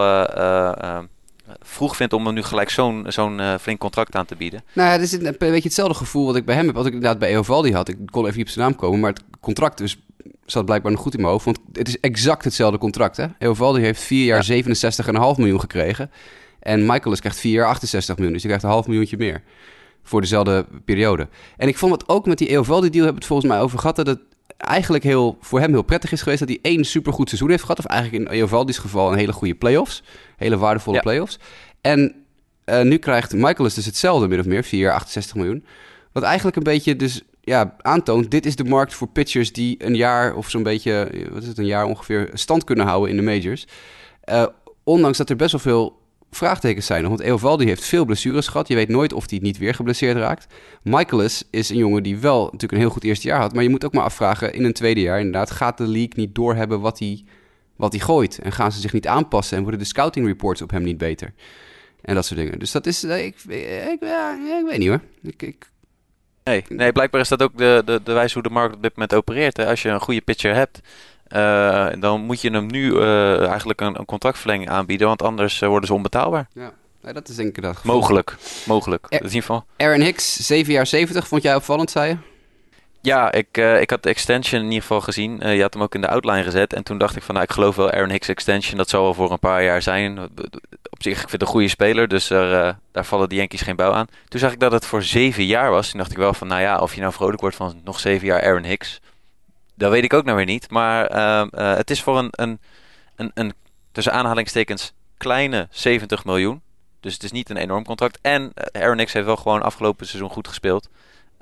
vroeg vind om hem nu gelijk zo'n zo'n flink contract aan te bieden. Nou ja, het is een, een beetje hetzelfde gevoel wat ik bij hem heb. Wat ik inderdaad bij Eovaldi had. Ik kon even niet op zijn naam komen, maar het contract dus zat blijkbaar nog goed in mijn hoofd. Want het is exact hetzelfde contract. Hè? Eovaldi heeft vier jaar 67,5 miljoen gekregen. En Michaelis krijgt vier jaar 68 miljoen. Dus hij krijgt een half miljoentje meer. Voor dezelfde periode. En ik vond het ook met die Eovaldi deal, hebben we het volgens mij over gehad, dat het eigenlijk heel, voor hem heel prettig is geweest dat hij één supergoed seizoen heeft gehad. Of eigenlijk in Eovaldi's geval een hele goede playoffs. Hele waardevolle ja. playoffs. En uh, nu krijgt Michaelis dus hetzelfde, min of meer, 4 jaar 68 miljoen. Wat eigenlijk een beetje dus ja, aantoont, dit is de markt voor pitchers die een jaar of zo'n beetje, wat is het, een jaar ongeveer stand kunnen houden in de majors. Uh, ondanks dat er best wel veel vraagtekens zijn. Want Eovaldi heeft veel blessures gehad. Je weet nooit of hij niet weer geblesseerd raakt. Michaelis is een jongen die wel natuurlijk een heel goed eerste jaar had. Maar je moet ook maar afvragen in een tweede jaar inderdaad... gaat de league niet doorhebben wat hij, wat hij gooit? En gaan ze zich niet aanpassen? En worden de scouting reports op hem niet beter? En dat soort dingen. Dus dat is... Ik, ik, ja, ik weet niet hoor. Ik, ik, Nee, nee, blijkbaar is dat ook de, de, de wijze hoe de markt op dit moment opereert. Als je een goede pitcher hebt, uh, dan moet je hem nu uh, eigenlijk een, een, contractverlenging aanbieden, want anders uh, worden ze onbetaalbaar. Ja. Nee, dat is denk ik dat Mogelijk, mogelijk. Er, in ieder geval. Aaron Hicks, 7 jaar 70, vond jij opvallend, zei je? Ja, ik, ik had de extension in ieder geval gezien. Je had hem ook in de outline gezet. En toen dacht ik van, nou, ik geloof wel Aaron Hicks extension. Dat zal wel voor een paar jaar zijn. Op zich, ik vind het een goede speler. Dus er, daar vallen de Yankees geen bouw aan. Toen zag ik dat het voor zeven jaar was. Toen dacht ik wel van, nou ja, of je nou vrolijk wordt van nog zeven jaar Aaron Hicks. Dat weet ik ook nou weer niet. Maar het is voor een, een, een, een, tussen aanhalingstekens, kleine 70 miljoen. Dus het is niet een enorm contract. En Aaron Hicks heeft wel gewoon afgelopen seizoen goed gespeeld.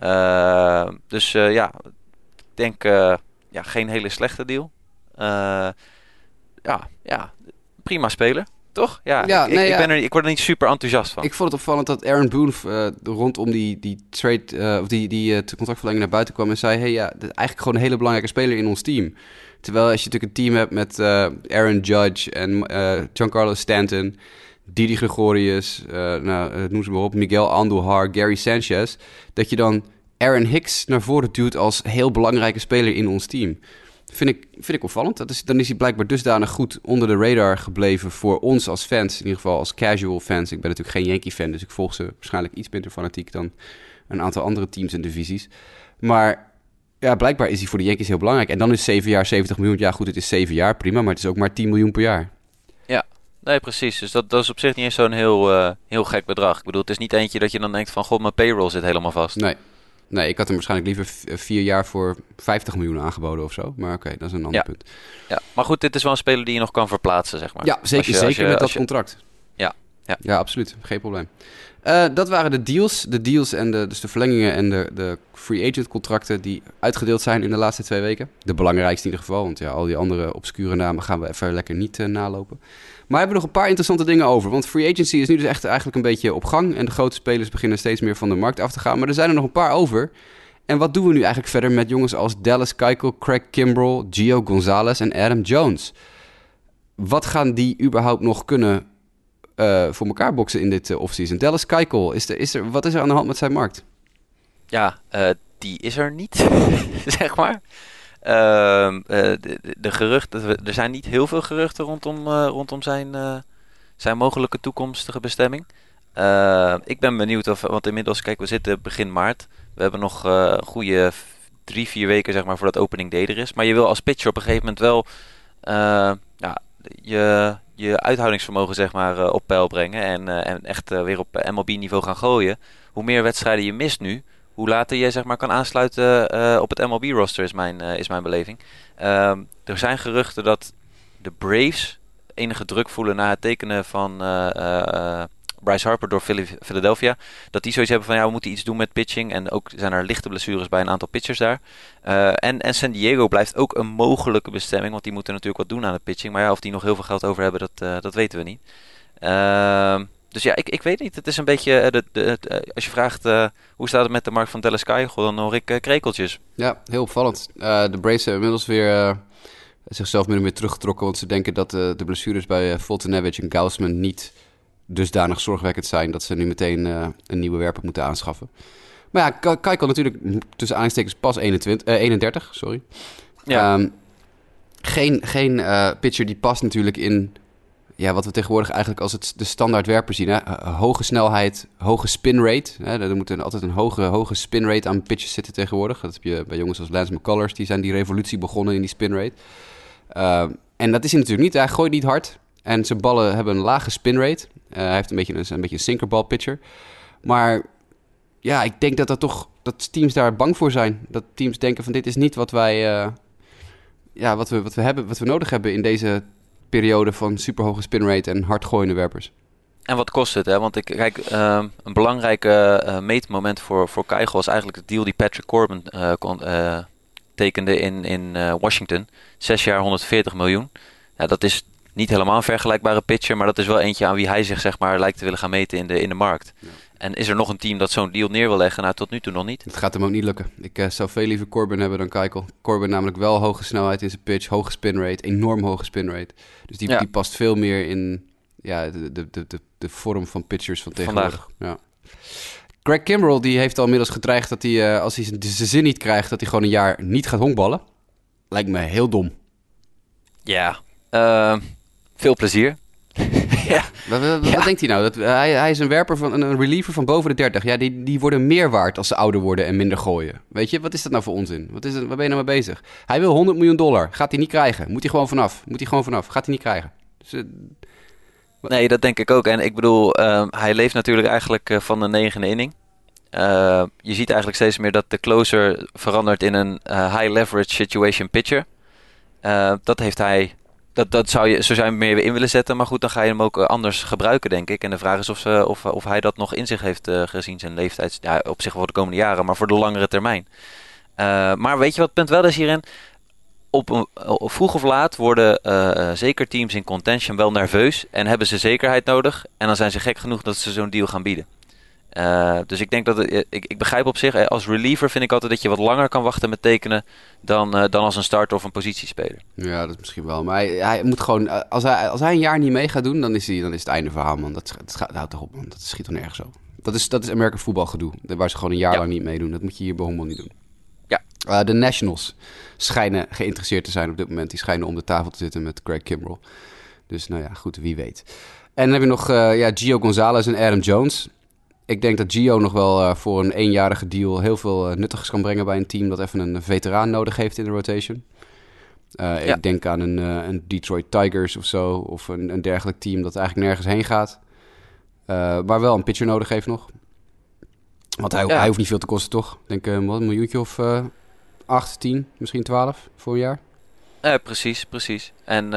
Uh, dus uh, ja, ik denk ja, geen hele slechte deal. ja, ja, prima speler. Toch? Ja, ja, ik, nee, ik, ja. ben er, ik word er niet super enthousiast van. Ik vond het opvallend dat Aaron Boone rondom die, die trade, of die, die contractverlenging naar buiten kwam en zei: hey, ja, dit is eigenlijk gewoon een hele belangrijke speler in ons team. Terwijl als je natuurlijk een team hebt met Aaron Judge en Giancarlo Stanton, Didi Gregorius, uh, nou, noem ze maar op, Miguel Andujar, Gary Sanchez, dat je dan Aaron Hicks naar voren duwt als heel belangrijke speler in ons team. Vind ik, vind ik opvallend. Dat is, dan is hij blijkbaar dusdanig goed onder de radar gebleven voor ons als fans. In ieder geval als casual fans. Ik ben natuurlijk geen Yankee-fan, dus ik volg ze waarschijnlijk iets minder fanatiek dan een aantal andere teams en divisies. Maar ja, blijkbaar is hij voor de Yankees heel belangrijk. En dan is 7 jaar 70 miljoen. Ja, goed, het is 7 jaar, prima. Maar het is ook maar 10 miljoen per jaar. Ja, Nee, precies. Dus dat, dat is op zich niet eens zo'n heel, uh, heel gek bedrag. Ik bedoel, het is niet eentje dat je dan denkt van... God, mijn payroll zit helemaal vast. Nee. Nee, ik had hem waarschijnlijk liever vier jaar voor 50 miljoen aangeboden of zo. Maar oké, okay, dat is een ander ja. punt. Ja, maar goed, dit is wel een speler die je nog kan verplaatsen, zeg maar. Ja, zeker, je, zeker je, met dat je... contract. Ja, ja. ja, absoluut. Geen probleem. Uh, dat waren de deals. De deals en de, dus de verlengingen en de, de free agent contracten die uitgedeeld zijn in de laatste twee weken. De belangrijkste in ieder geval, want ja, al die andere obscure namen gaan we even lekker niet uh, nalopen. Maar we hebben nog een paar interessante dingen over. Want free agency is nu dus echt eigenlijk een beetje op gang. En de grote spelers beginnen steeds meer van de markt af te gaan. Maar er zijn er nog een paar over. En wat doen we nu eigenlijk verder met jongens als Dallas Keuchel, Craig Kimbrell, Gio Gonzalez en Adam Jones? Wat gaan die überhaupt nog kunnen uh, voor elkaar boksen in dit uh, offseason? Dallas Keuchel, is er, is er, wat is er aan de hand met zijn markt? Ja, uh, die is er niet, [laughs] zeg maar. Uh, de, de, geruchten, er zijn niet heel veel geruchten rondom, uh, rondom zijn, uh, zijn mogelijke toekomstige bestemming. ik ben benieuwd of, want inmiddels, kijk, we zitten begin maart. We hebben nog een goede drie, vier weken, zeg maar, voordat opening day er is. Maar je wil als pitcher op een gegeven moment wel ja, je, je uithoudingsvermogen, zeg maar, op peil brengen. En, en echt weer op MLB-niveau gaan gooien. Hoe meer wedstrijden je mist nu, hoe later je zeg maar, kan aansluiten op het MLB-roster, is mijn, is mijn beleving. Uh, er zijn geruchten dat de Braves enige druk voelen na het tekenen van Bryce Harper door Philadelphia. Dat die zoiets hebben van ja, we moeten iets doen met pitching. En ook zijn er lichte blessures bij een aantal pitchers daar. en, en San Diego blijft ook een mogelijke bestemming, want die moeten natuurlijk wat doen aan de pitching. Maar ja, of die nog heel veel geld over hebben, dat, dat weten we niet. Ehm, dus ja, ik, ik weet niet. Het is een beetje, de, de, de, als je vraagt uh, hoe staat het met de markt van Dallas Keuchel, dan hoor ik uh, krekeltjes. Ja, heel opvallend. Uh, de Braves hebben inmiddels weer zichzelf min of meer teruggetrokken, want ze denken dat de blessures bij Fultonevich en Gaussman niet dusdanig zorgwekkend zijn dat ze nu meteen een nieuwe werper moeten aanschaffen. Maar ja, Keuchel natuurlijk tussen aanstekens pas 21, 31, sorry. Ja. Um, geen geen pitcher die past natuurlijk in ja, wat we tegenwoordig eigenlijk als het de standaard werper zien. Hè? Hoge snelheid, hoge spin rate. Hè? Er moet een, altijd een hoge, hoge spin rate aan pitches zitten tegenwoordig. Dat heb je bij jongens als Lance McCullers. Die zijn die revolutie begonnen in die spin rate. Uh, en dat is hij natuurlijk niet. Hij gooit niet hard. En zijn ballen hebben een lage spin rate. Uh, hij heeft een beetje een, een, beetje een sinkerball pitcher. Maar ja, ik denk dat, dat, toch, dat teams daar bang voor zijn. Dat teams denken van dit is niet wat wij... Uh, ja, wat we, wat, we hebben, wat we nodig hebben in deze periode van superhoge spinrate en hardgooiende werpers. En wat kost het? Hè? Want ik kijk, uh, een belangrijke uh, meetmoment voor, voor Keigel was eigenlijk de deal die Patrick Corbin kon, tekende in, in Washington. Zes jaar 140 miljoen. Ja, dat is niet helemaal een vergelijkbare pitcher, maar dat is wel eentje aan wie hij zich zeg maar lijkt te willen gaan meten in de, in de markt. Ja. En is er nog een team dat zo'n deal neer wil leggen? Nou, tot nu toe nog niet. Het gaat hem ook niet lukken. Ik uh, zou veel liever Corbin hebben dan Keikel. Corbin namelijk wel hoge snelheid in zijn pitch, hoge spin rate, enorm hoge spin rate. Dus die, ja. die past veel meer in ja, de, de, de, de, de vorm van pitchers van tegenwoordig. Ja. Greg Kimbrell die heeft al inmiddels gedreigd dat hij, uh, als hij zijn zin niet krijgt, dat hij gewoon een jaar niet gaat honkballen. Lijkt me heel dom. Ja, uh, veel plezier. [laughs] ja. Wat, wat, ja. wat, denkt hij nou? Dat, hij, hij is een werper van een reliever van boven de 30. Ja, die, die worden meer waard als ze ouder worden en minder gooien. Weet je, wat is dat nou voor onzin? Wat is het, waar ben je nou mee bezig? Hij wil 100 miljoen dollar. Gaat hij niet krijgen. Moet hij gewoon vanaf. Moet hij gewoon vanaf. Gaat hij niet krijgen. Dus, uh, nee, dat denk ik ook. En ik bedoel, uh, hij leeft natuurlijk eigenlijk uh, van de negende inning. Uh, je ziet eigenlijk steeds meer dat de closer verandert in een high leverage situation pitcher. dat heeft hij dat, dat zou je, zo zou je meer in willen zetten. Maar goed, dan ga je hem ook eh, anders gebruiken, denk ik. En de vraag is of, ze, of, of hij dat nog in zich heeft uh, gezien, zijn leeftijd. Ja, op zich voor de komende jaren, maar voor de langere termijn. Maar weet je wat het punt wel is hierin? Op, vroeg of laat worden zeker teams in contention wel nerveus. En hebben ze zekerheid nodig. En dan zijn ze gek genoeg dat ze zo'n deal gaan bieden. Uh, dus ik denk dat het, ik, ik begrijp op zich, als reliever vind ik altijd dat je wat langer kan wachten met tekenen dan, uh, dan als een starter of een positiespeler. Ja, dat is misschien wel. Maar hij, hij moet gewoon, als hij, als hij een jaar niet mee gaat doen, dan is, hij, dan is het einde verhaal, man. Dat, dat gaat houdt toch op, man. Dat schiet toch nergens op. Dat is, dat is American voetbalgedoe, waar ze gewoon een jaar ja. lang niet meedoen. Dat moet je hier bij Hommel niet doen. Ja. Uh, de Nationals schijnen geïnteresseerd te zijn op dit moment. Die schijnen om de tafel te zitten met Craig Kimbrell. Dus nou ja, goed, wie weet. En dan heb je nog ja, Gio Gonzalez en Adam Jones ik denk dat Gio nog wel uh, voor een eenjarige deal heel veel uh, nuttigs kan brengen bij een team dat even een veteraan nodig heeft in de rotation. Uh, ja. Ik denk aan een, een, Detroit Tigers of zo, of een, een, dergelijk team dat eigenlijk nergens heen gaat. maar wel een pitcher nodig heeft nog. Want hij, ja. hij hoeft niet veel te kosten, toch? Ik denk wat, een miljoentje of 8, 10, misschien 12 voor een jaar. Ja, precies, precies. En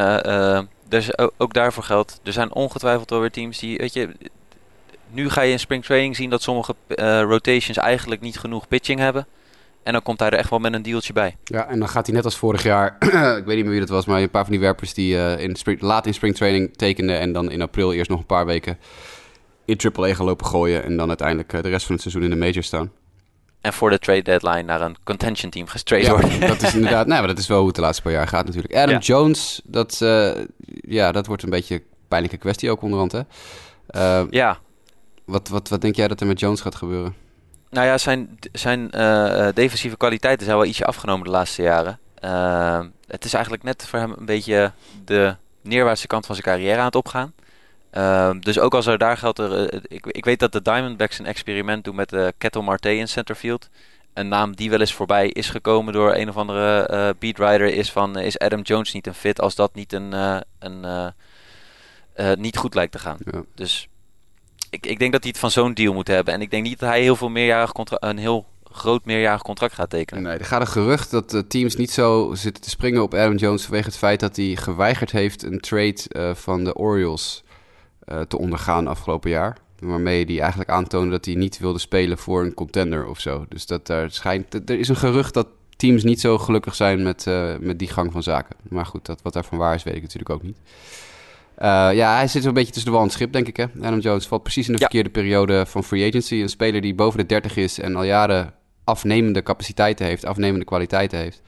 dus ook, ook daarvoor geldt, er zijn ongetwijfeld wel weer teams die, weet je, nu ga je in spring training zien dat sommige uh, rotations eigenlijk niet genoeg pitching hebben. En dan komt hij er echt wel met een dealtje bij. Ja, en dan gaat hij net als vorig jaar, [clears throat] ik weet niet meer wie dat was, maar een paar van die werpers die uh, in spring, laat in spring training tekenden en dan in april eerst nog een paar weken in AAA gaan lopen gooien en dan uiteindelijk uh, de rest van het seizoen in de major staan. En voor de trade deadline naar een contention team gestraight ja, worden. dat is [laughs] inderdaad, nou, maar dat is wel hoe het de laatste paar jaar gaat natuurlijk. Adam ja. Jones, dat, ja, dat wordt een beetje een pijnlijke kwestie ook onderhand, hè? ja, wat, wat, wat denk jij dat er met Jones gaat gebeuren? Nou ja, zijn, zijn uh, defensieve kwaliteiten zijn wel ietsje afgenomen de laatste jaren. Uh, het is eigenlijk net voor hem een beetje de neerwaartse kant van zijn carrière aan het opgaan. Uh, dus ook als er daar geldt, er, ik, ik weet dat de Diamondbacks een experiment doen met uh, Kettle Marte in centerfield. Een naam die wel eens voorbij is gekomen door een of andere uh, beatwriter is van is Adam Jones niet een fit als dat niet een, een niet goed lijkt te gaan. Ja. Dus ik, ik denk dat hij het van zo'n deal moet hebben. En ik denk niet dat hij heel veel meerjarig een heel groot meerjarig contract gaat tekenen. Nee, er gaat een gerucht dat teams niet zo zitten te springen op Adam Jones vanwege het feit dat hij geweigerd heeft een trade uh, van de Orioles uh, te ondergaan afgelopen jaar. Waarmee hij eigenlijk aantoonde dat hij niet wilde spelen voor een contender of zo. Dus dat er schijnt. Er is een gerucht dat teams niet zo gelukkig zijn met, uh, met die gang van zaken. Maar goed, dat, wat daarvan waar is, weet ik natuurlijk ook niet. Uh, ja, hij zit zo'n beetje tussen de wal en schip, denk ik. Hè? Adam Jones valt precies in de ja. verkeerde periode van free agency. Een speler die boven de 30 is en al jaren afnemende capaciteiten heeft, afnemende kwaliteiten heeft.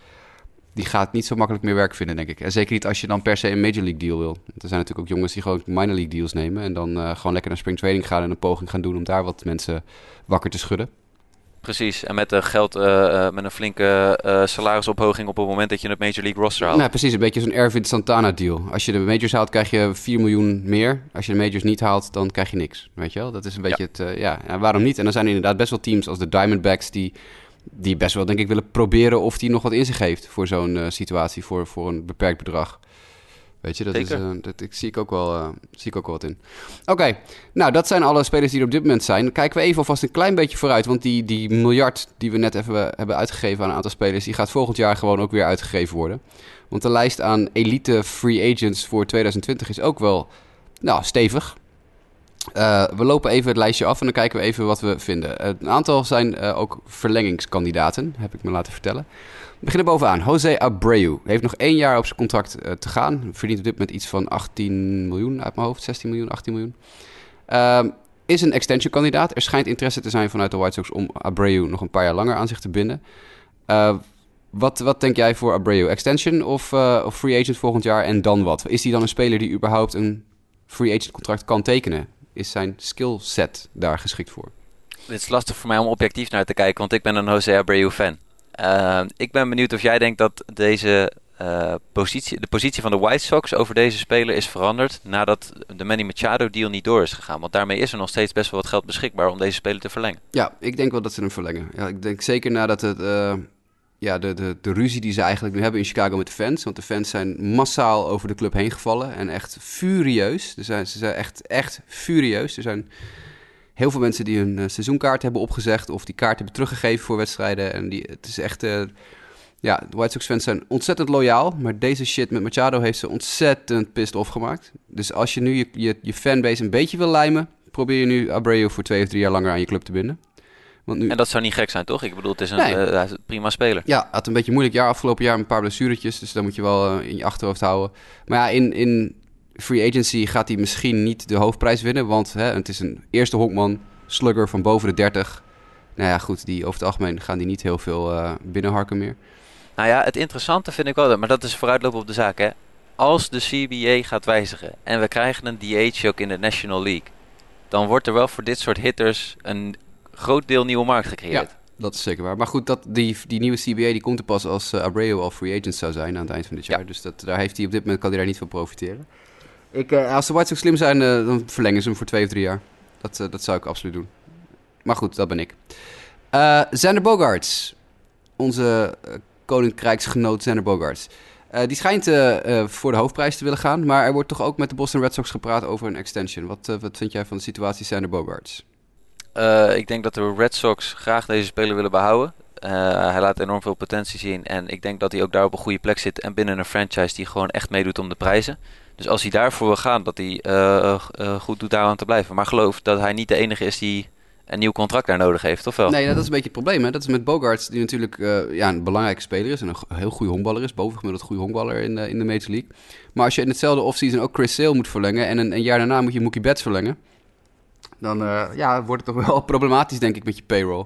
Die gaat niet zo makkelijk meer werk vinden, denk ik. En zeker niet als je dan per se een Major League deal wil. Er zijn natuurlijk ook jongens die gewoon minor league deals nemen. En dan uh, gewoon lekker naar spring training gaan en een poging gaan doen om daar wat mensen wakker te schudden. Precies, en met, de geld, uh, met een flinke uh, salarisophoging op het moment dat je het Major League roster haalt. Nou, precies, een beetje zo'n Ervin Santana deal. Als je de majors haalt, krijg je 4 miljoen meer. Als je de majors niet haalt, dan krijg je niks. Weet je wel? Dat is een beetje het, ja, ja, waarom niet? En dan zijn er inderdaad best wel teams als de Diamondbacks die, die best wel, denk ik, willen proberen of die nog wat in zich heeft voor zo'n situatie, voor, voor een beperkt bedrag. Weet je, dat, is, uh, dat ik, zie, ik ook wel, uh, zie ik ook wel wat in. Oké, nou dat zijn alle spelers die er op dit moment zijn. Dan kijken we even alvast een klein beetje vooruit. Want die, die miljard die we net even hebben uitgegeven aan een aantal spelers... die gaat volgend jaar gewoon ook weer uitgegeven worden. Want de lijst aan elite free agents voor 2020 is ook wel nou, stevig. Uh, we lopen even het lijstje af en dan kijken we even wat we vinden. een aantal zijn ook verlengingskandidaten, heb ik me laten vertellen. We beginnen bovenaan. Jose Abreu heeft nog één jaar op zijn contract uh, te gaan. Verdient op dit moment iets van 18 miljoen uit mijn hoofd. 16 miljoen, 18 miljoen. Uh, is een extension kandidaat. Er schijnt interesse te zijn vanuit de White Sox om Abreu nog een paar jaar langer aan zich te binden. Uh, wat, wat denk jij voor Abreu? Extension of, uh, of free agent volgend jaar en dan wat? Is hij dan een speler die überhaupt een free agent contract kan tekenen? Is zijn skill set daar geschikt voor? Het is lastig voor mij om objectief naar te kijken, want ik ben een Jose Abreu fan. Uh, ik ben benieuwd of jij denkt dat deze uh, positie, de positie van de White Sox over deze speler is veranderd nadat de Manny Machado deal niet door is gegaan. Want daarmee is er nog steeds best wel wat geld beschikbaar om deze speler te verlengen. Ja, ik denk wel dat ze hem verlengen. Ja, ik denk zeker nadat het, uh, ja, de, de, de ruzie die ze eigenlijk nu hebben in Chicago met de fans. Want de fans zijn massaal over de club heen gevallen en echt furieus. Ze zijn, ze zijn echt, echt furieus. Er zijn heel veel mensen die hun uh, seizoenkaart hebben opgezegd of die kaart hebben teruggegeven voor wedstrijden. En die, het is echt, uh, ja, de White Sox fans zijn ontzettend loyaal, maar deze shit met Machado heeft ze ontzettend pissed off gemaakt. Dus als je nu je, je, je fanbase een beetje wil lijmen, probeer je nu Abreu voor twee of drie jaar langer aan je club te binden. Want nu... En dat zou niet gek zijn, toch? Ik bedoel, het is een, nee. uh, prima speler. Ja, had een beetje een moeilijk jaar afgelopen jaar, een paar blessuretjes, dus dat moet je wel in je achterhoofd houden. Maar ja, in, in free agency gaat hij misschien niet de hoofdprijs winnen. Want hè, het is een eerste honkman, slugger van boven de 30. Nou ja, goed, die, over het algemeen gaan die niet heel veel uh, binnenharken meer. Nou ja, het interessante vind ik wel, maar dat is vooruitlopen op de zaak. Hè. Als de CBA gaat wijzigen en we krijgen een DH ook in de National League, dan wordt er wel voor dit soort hitters een groot deel nieuwe markt gecreëerd. Ja, dat is zeker waar. Maar goed, dat, die, die nieuwe CBA die komt er pas als uh, Abreu al free agent zou zijn aan het eind van dit jaar. Ja. Dus dat, daar heeft hij op dit moment kan hij daar niet van profiteren. Ik, uh, als de White Sox slim zijn, uh, dan verlengen ze hem voor twee of drie jaar. Dat, uh, dat zou ik absoluut doen. Maar goed, dat ben ik. Zander Bogarts. Onze koninkrijksgenoot Zander Bogarts. die schijnt voor de hoofdprijs te willen gaan. Maar er wordt toch ook met de Boston Red Sox gepraat over een extension. Wat, wat vind jij van de situatie Zander Bogarts? ik denk dat de Red Sox graag deze speler willen behouden. hij laat enorm veel potentie zien. En ik denk dat hij ook daar op een goede plek zit. En binnen een franchise die gewoon echt meedoet om de prijzen. Dus als hij daarvoor wil gaan, dat hij uh, uh, goed doet daar aan te blijven. Maar geloof dat hij niet de enige is die een nieuw contract daar nodig heeft, of wel? Nee, dat is een beetje het probleem. Hè? Dat is met Bogarts, die natuurlijk uh, ja, een belangrijke speler is en een heel goede honkballer is. Bovengemiddeld goede honkballer in, in de Major League. Maar als je in hetzelfde offseason ook Chris Sale moet verlengen en een, een, jaar daarna moet je Mookie Betts verlengen, dan ja, wordt het toch wel [laughs] problematisch, denk ik, met je payroll.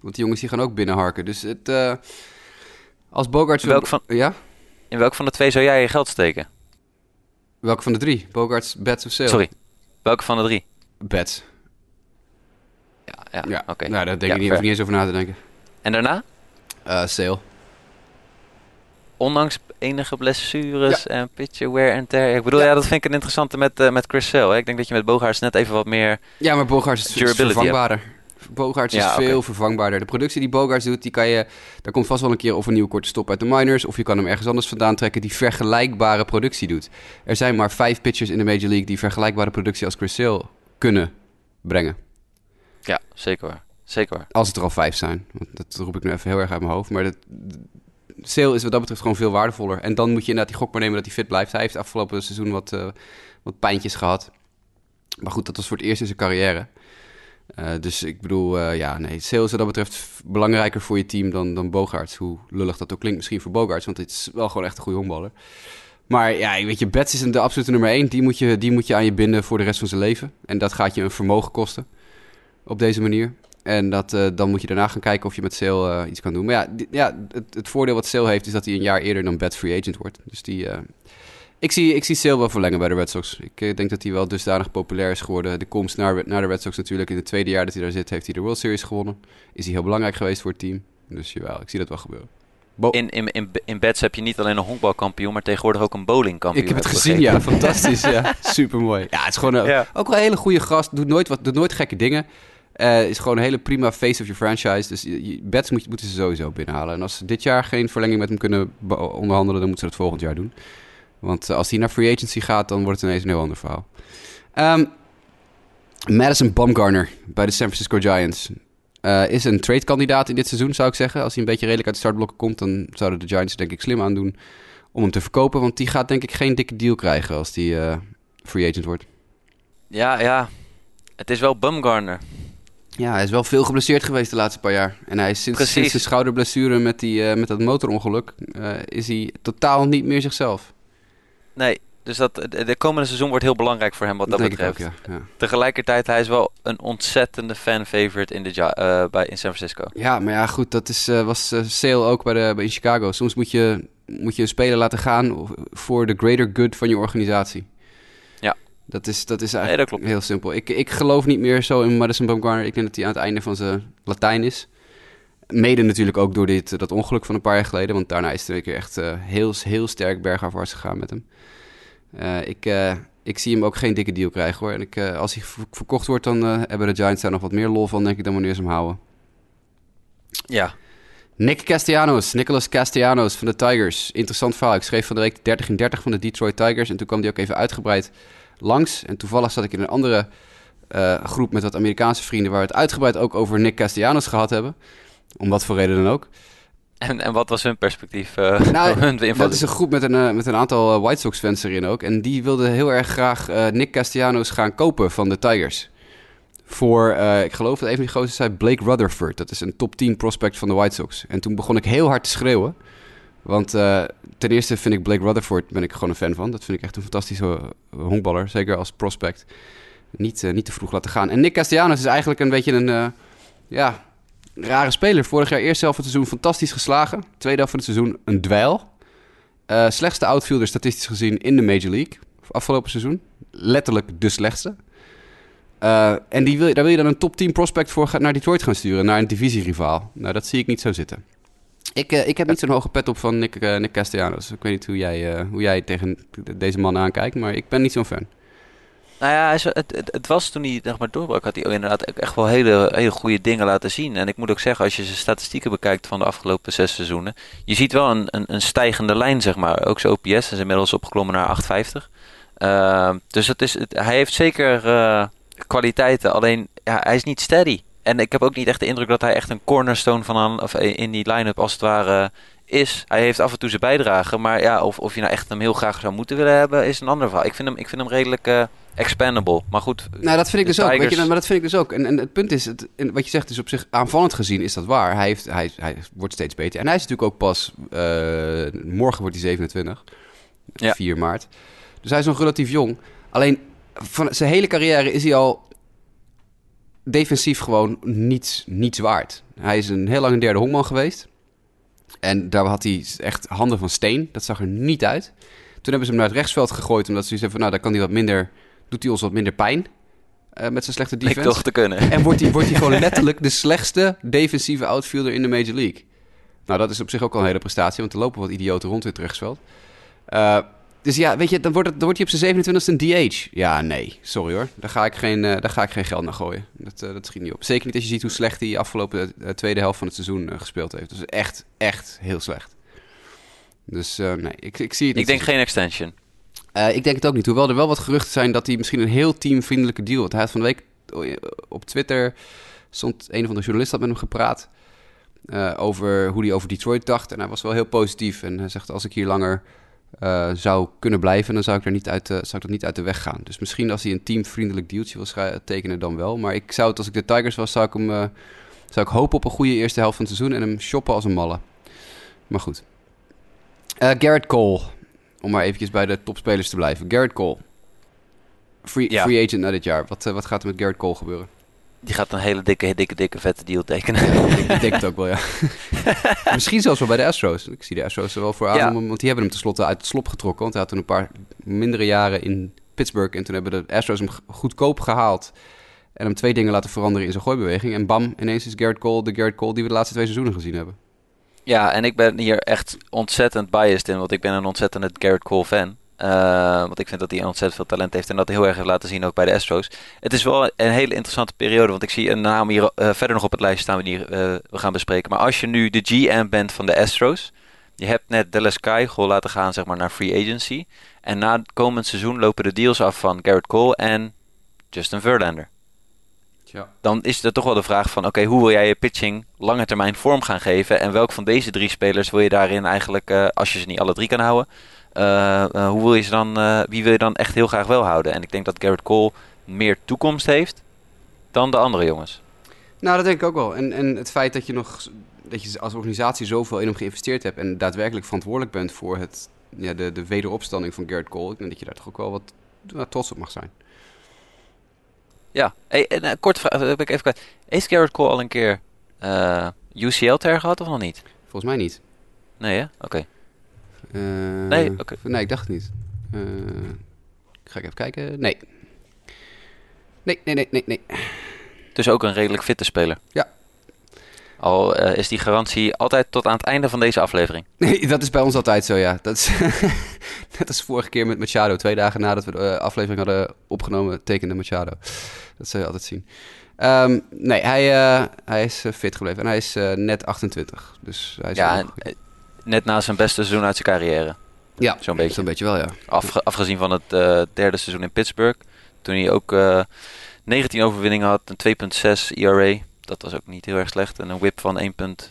Want die jongens die gaan ook binnenharken. Dus het, als Bogarts... In welk, van, ja? in welk van de twee zou jij je geld steken? Welke van de drie? Bogarts, Bets of Sale? Sorry, welke van de drie? Bets. Ja, ja, ja. oké. Okay. Nou, daar denk ja, ik niet, hoef niet eens over na te denken. En daarna? Uh, Sale. Ondanks enige blessures ja. en pitcher wear en tear. Ik bedoel, ja. ja. dat vind ik een interessante met, uh, met Chris Sale. Ik denk dat je met Bogarts net even wat meer Ja, maar Bogarts is vervangbaarder. Hebt. Bogarts is veel vervangbaarder. De productie die Bogarts doet, die kan je... Daar komt vast wel een keer of een nieuwe korte stop uit de minors... of je kan hem ergens anders vandaan trekken die vergelijkbare productie doet. Er zijn maar vijf pitchers in de Major League... die vergelijkbare productie als Chris Sale kunnen brengen. Ja, zeker waar. Zeker waar. Als het er al vijf zijn. Want dat roep ik nu even heel erg uit mijn hoofd. Maar dat, Sale is wat dat betreft gewoon veel waardevoller. En dan moet je inderdaad die gok maar nemen dat hij fit blijft. Hij heeft afgelopen seizoen wat, uh, wat pijntjes gehad. Maar goed, dat was voor het eerst in zijn carrière. Uh, dus ik bedoel, uh, ja, nee, Sale is wat dat betreft belangrijker voor je team dan, dan Bogarts. Hoe lullig dat ook klinkt misschien voor Bogarts, want het is wel gewoon echt een goede honkballer. Maar ja, weet je, Bets is de absolute nummer één. Die moet, je, die moet je aan je binden voor de rest van zijn leven. En dat gaat je een vermogen kosten op deze manier. En dat, uh, dan moet je daarna gaan kijken of je met Sale iets kan doen. Maar ja, ja het, het, voordeel wat Sale heeft is dat hij een jaar eerder dan Bets free agent wordt. Dus die, Ik zie, ik zie Sale wel verlengen bij de Red Sox. Ik eh, denk dat hij wel dusdanig populair is geworden. De komst naar, naar de Red Sox natuurlijk. In het tweede jaar dat hij daar zit, heeft hij de World Series gewonnen. Is hij heel belangrijk geweest voor het team. Dus jawel, ik zie dat wel gebeuren. Bo In, in, in, in beds heb je niet alleen een honkbalkampioen, maar tegenwoordig ook een bowlingkampioen. ik heb het gezien, ja. Fantastisch, ja. [laughs] Supermooi. Ja, het is gewoon een- Ja. ook wel een hele goede gast. Doet nooit, wat, doet nooit gekke dingen. Eh, is gewoon een hele prima face of your franchise. Dus je- je- bets moet, moeten ze sowieso binnenhalen. En als ze dit jaar geen verlenging met hem kunnen onderhandelen, dan moeten ze dat volgend jaar doen. Want eh, als hij naar free agency gaat, dan wordt het ineens een heel ander verhaal. Ehm, Madison Bumgarner bij de San Francisco Giants. eh, is een trade-kandidaat in dit seizoen, zou ik zeggen. Als hij een beetje redelijk uit de startblokken komt, dan zouden de Giants denk ik slim aan doen om hem te verkopen. Want die gaat denk ik geen dikke deal krijgen als die eh, free agent wordt. Ja, ja. Het is wel Bumgarner. Ja, hij is wel veel geblesseerd geweest de laatste paar jaar. En hij is sinds, Precies. sinds de schouderblessure met, die, met dat motorongeluk... is hij totaal niet meer zichzelf. Nee, dus dat, de de komende seizoen wordt heel belangrijk voor hem wat dat denk ik betreft. ook, ja. ja. Tegelijkertijd, hij is wel een ontzettende fan-favorite in, de eh, bij, in San Francisco. Ja, maar ja, goed, dat is, eh, was eh, Sale ook bij de, bij in Chicago. Soms moet je, moet je een speler laten gaan voor de greater good van je organisatie. Ja. Dat is, dat is Nee, eigenlijk dat heel simpel. Ik, ik geloof niet meer zo in Madison Bumgarner. Ik denk dat hij aan het einde van zijn Latijn is. Mede natuurlijk ook door dit, dat ongeluk van een paar jaar geleden. Want daarna is het een keer echt eh, heel, heel sterk bergafwaarts gegaan met hem. Eh, ik, eh, ik zie hem ook geen dikke deal krijgen hoor. En ik, eh, als hij ver- verkocht wordt, dan eh, hebben de Giants daar nog wat meer lol van, denk ik, dan wanneer ze hem houden. Ja. Nick Castellanos, Nicholas Castellanos van de Tigers. Interessant verhaal. Ik schreef van de week 30 in 30 van de Detroit Tigers. En toen kwam die ook even uitgebreid langs. En toevallig zat ik in een andere eh, groep met wat Amerikaanse vrienden... waar we het uitgebreid ook over Nick Castellanos gehad hebben. Om wat voor reden dan ook. En, en wat was hun perspectief? eh Nou, [laughs] hun? Dat is een groep met een, eh, met een aantal eh, White Sox fans erin ook. En die wilden heel erg graag Nick Castellanos gaan kopen van de Tigers. Voor, ik geloof dat een van die gozer zei Blake Rutherford. Dat is een top 10 prospect van de White Sox. En toen begon ik heel hard te schreeuwen. Want ten eerste vind ik Blake Rutherford, ben ik gewoon een fan van. Dat vind ik echt een fantastische honkballer. Zeker als prospect. Niet, niet te vroeg laten gaan. En Nick Castellanos is eigenlijk een beetje een, ja, rare speler. Vorig jaar helft van het seizoen fantastisch geslagen. Tweede helft van het seizoen een dweil. Eh, slechtste outfielder statistisch gezien in de Major League. Afgelopen seizoen. Letterlijk de slechtste. Eh, en die wil, daar wil je dan een top 10 prospect voor naar Detroit gaan sturen. Naar een divisierivaal. Nou, dat zie ik niet zo zitten. Ik, eh, ik heb niet zo'n hoge pet op van Nick, Nick Castellanos. Ik weet niet hoe jij, hoe jij tegen deze man aankijkt. Maar ik ben niet zo'n fan. Nou ja, het, het, het was toen hij zeg maar, doorbrak, had hij inderdaad echt wel hele, hele goede dingen laten zien. En ik moet ook zeggen, als je zijn statistieken bekijkt van de afgelopen zes seizoenen, je ziet wel een, een, een stijgende lijn, zeg maar. Ook zijn OPS is inmiddels opgeklommen naar 850. Ehm, dus het is, het- hij heeft zeker eh, kwaliteiten, alleen ja, hij is niet steady. En ik heb ook niet echt de indruk dat hij echt een cornerstone van een, of in die line-up als het ware is. Hij heeft af en toe zijn bijdrage, maar ja, of, of je nou echt hem heel graag zou moeten willen hebben, is een ander verhaal. Ik vind hem, ik vind hem redelijk eh, expandable. Maar goed, Nou, dat vind ik dus ook. Weet je, Tigers- maar dat vind ik dus ook. En, en het punt is, het, wat je zegt is op zich aanvallend gezien is dat waar. Hij, heeft, hij, hij wordt steeds beter. En hij is natuurlijk ook pas, eh, morgen wordt hij 27, Ja. 4 maart. Dus hij is nog relatief jong. Alleen, van zijn hele carrière is hij al defensief gewoon niets, niets waard. Hij is een heel lang een derde honkman geweest. En daar had hij echt handen van steen. Dat zag er niet uit. Toen hebben ze hem naar het rechtsveld gegooid, omdat ze hebben van, nou, dan kan hij wat minder, doet hij ons wat minder pijn eh, met zijn slechte defense. toch te kunnen. En wordt hij, wordt hij gewoon [laughs] letterlijk de slechtste defensieve outfielder in de Major League. Nou, dat is op zich ook al een hele prestatie, want er lopen wat idioten rond in het rechtsveld. Eh, dus ja, weet je, dan wordt, het, dan wordt hij op zijn 27e een DH. Ja, nee, sorry hoor. Daar ga ik geen, eh, daar ga ik geen geld naar gooien. Dat, dat schiet niet op. Zeker niet als je ziet hoe slecht hij afgelopen eh, tweede helft van het seizoen gespeeld heeft. Is echt, echt heel slecht. Dus nee, ik, ik zie het niet. Ik denk geen extension. Eh, ik denk het ook niet. Hoewel er wel wat geruchten zijn dat hij misschien een heel teamvriendelijke deal had. Hij had van de week eh, op Twitter stond een van de journalisten had met hem gepraat eh, over hoe hij over Detroit dacht. En hij was wel heel positief. En hij zegt: als ik hier langer zou kunnen blijven, dan zou ik, er niet uit, zou ik dat niet uit de weg gaan. Dus misschien als hij een teamvriendelijk dealtje wil tekenen, dan wel. Maar ik zou het, als ik de Tigers was, zou ik hem zou ik hopen op een goede eerste helft van het seizoen en hem shoppen als een malle. Maar goed. Garrett Cole. Om maar eventjes bij de topspelers te blijven. Garrett Cole. Free, Ja. free agent na dit jaar. Wat, eh, wat gaat er met Garrett Cole gebeuren? Die gaat een hele dikke, dikke, dikke vette deal tekenen. ik denk het ook wel, ja. [laughs] Misschien zelfs wel bij de Astros. Ik zie de Astros er wel voor aan, Ja. want die hebben hem tenslotte uit het slop getrokken. Want hij had toen een paar mindere jaren in Pittsburgh. En toen hebben de Astros hem goedkoop gehaald. En hem twee dingen laten veranderen in zijn gooibeweging. En bam, ineens is Garrett Cole de Garrett Cole die we de laatste twee seizoenen gezien hebben. Ja, en ik ben hier echt ontzettend biased in, want ik ben een ontzettende Garrett Cole fan. Eh, want ik vind dat hij ontzettend veel talent heeft en dat heel erg heeft laten zien ook bij de Astros. Het is wel een hele interessante periode, want ik zie een naam hier eh, verder nog op het lijstje staan die eh, we gaan bespreken. Maar als je nu de GM bent van de Astros, je hebt net Dallas Keuchel laten gaan zeg maar, naar free agency. En na het komend seizoen lopen de deals af van Garrett Cole en Justin Verlander. Ja. Dan is er toch wel de vraag van, oké, hoe wil jij je pitching lange termijn vorm gaan geven? En welk van deze drie spelers wil je daarin eigenlijk, eh, als je ze niet alle drie kan houden, eh, eh, hoe wil je ze dan, eh, wie wil je dan echt heel graag wel houden? En ik denk dat Garrett Cole meer toekomst heeft dan de andere jongens. Nou, dat denk ik ook wel. En, en het feit dat je nog dat je als organisatie zoveel in hem geïnvesteerd hebt en daadwerkelijk verantwoordelijk bent voor het, ja, de, de wederopstanding van Garrett Cole, ik denk dat je daar toch ook wel wat nou, trots op mag zijn. Ja, hey, en, een korte vraag, heb ik even kwijt. Heeft Garrett Cole al een keer eh, UCL-ter gehad of nog niet? Volgens mij niet. Nee, hè? Oké. Eh, Nee, oké. Nee, ik dacht het niet. Eh, ga ik even kijken. Nee. Nee, nee, nee, nee, nee. Dus ook een redelijk fitte speler. Ja. Al eh, is die garantie altijd tot aan het einde van deze aflevering. [laughs] Nee, dat is bij ons altijd zo, ja. Dat is [laughs] net als vorige keer met Machado. Twee dagen nadat we de eh, aflevering hadden opgenomen, tekende Machado. Dat zul je altijd zien. Ehm, nee, hij, eh, hij is fit gebleven. En hij is net 28. Dus hij is Ja, net na zijn beste seizoen uit zijn carrière. ja zo'n beetje. Zo'n beetje wel, ja. Afge- afgezien van het derde seizoen in Pittsburgh. Toen hij ook eh 19 overwinningen had, een 2.6 ERA. Dat was ook niet heel erg slecht. En een whip van 1.09.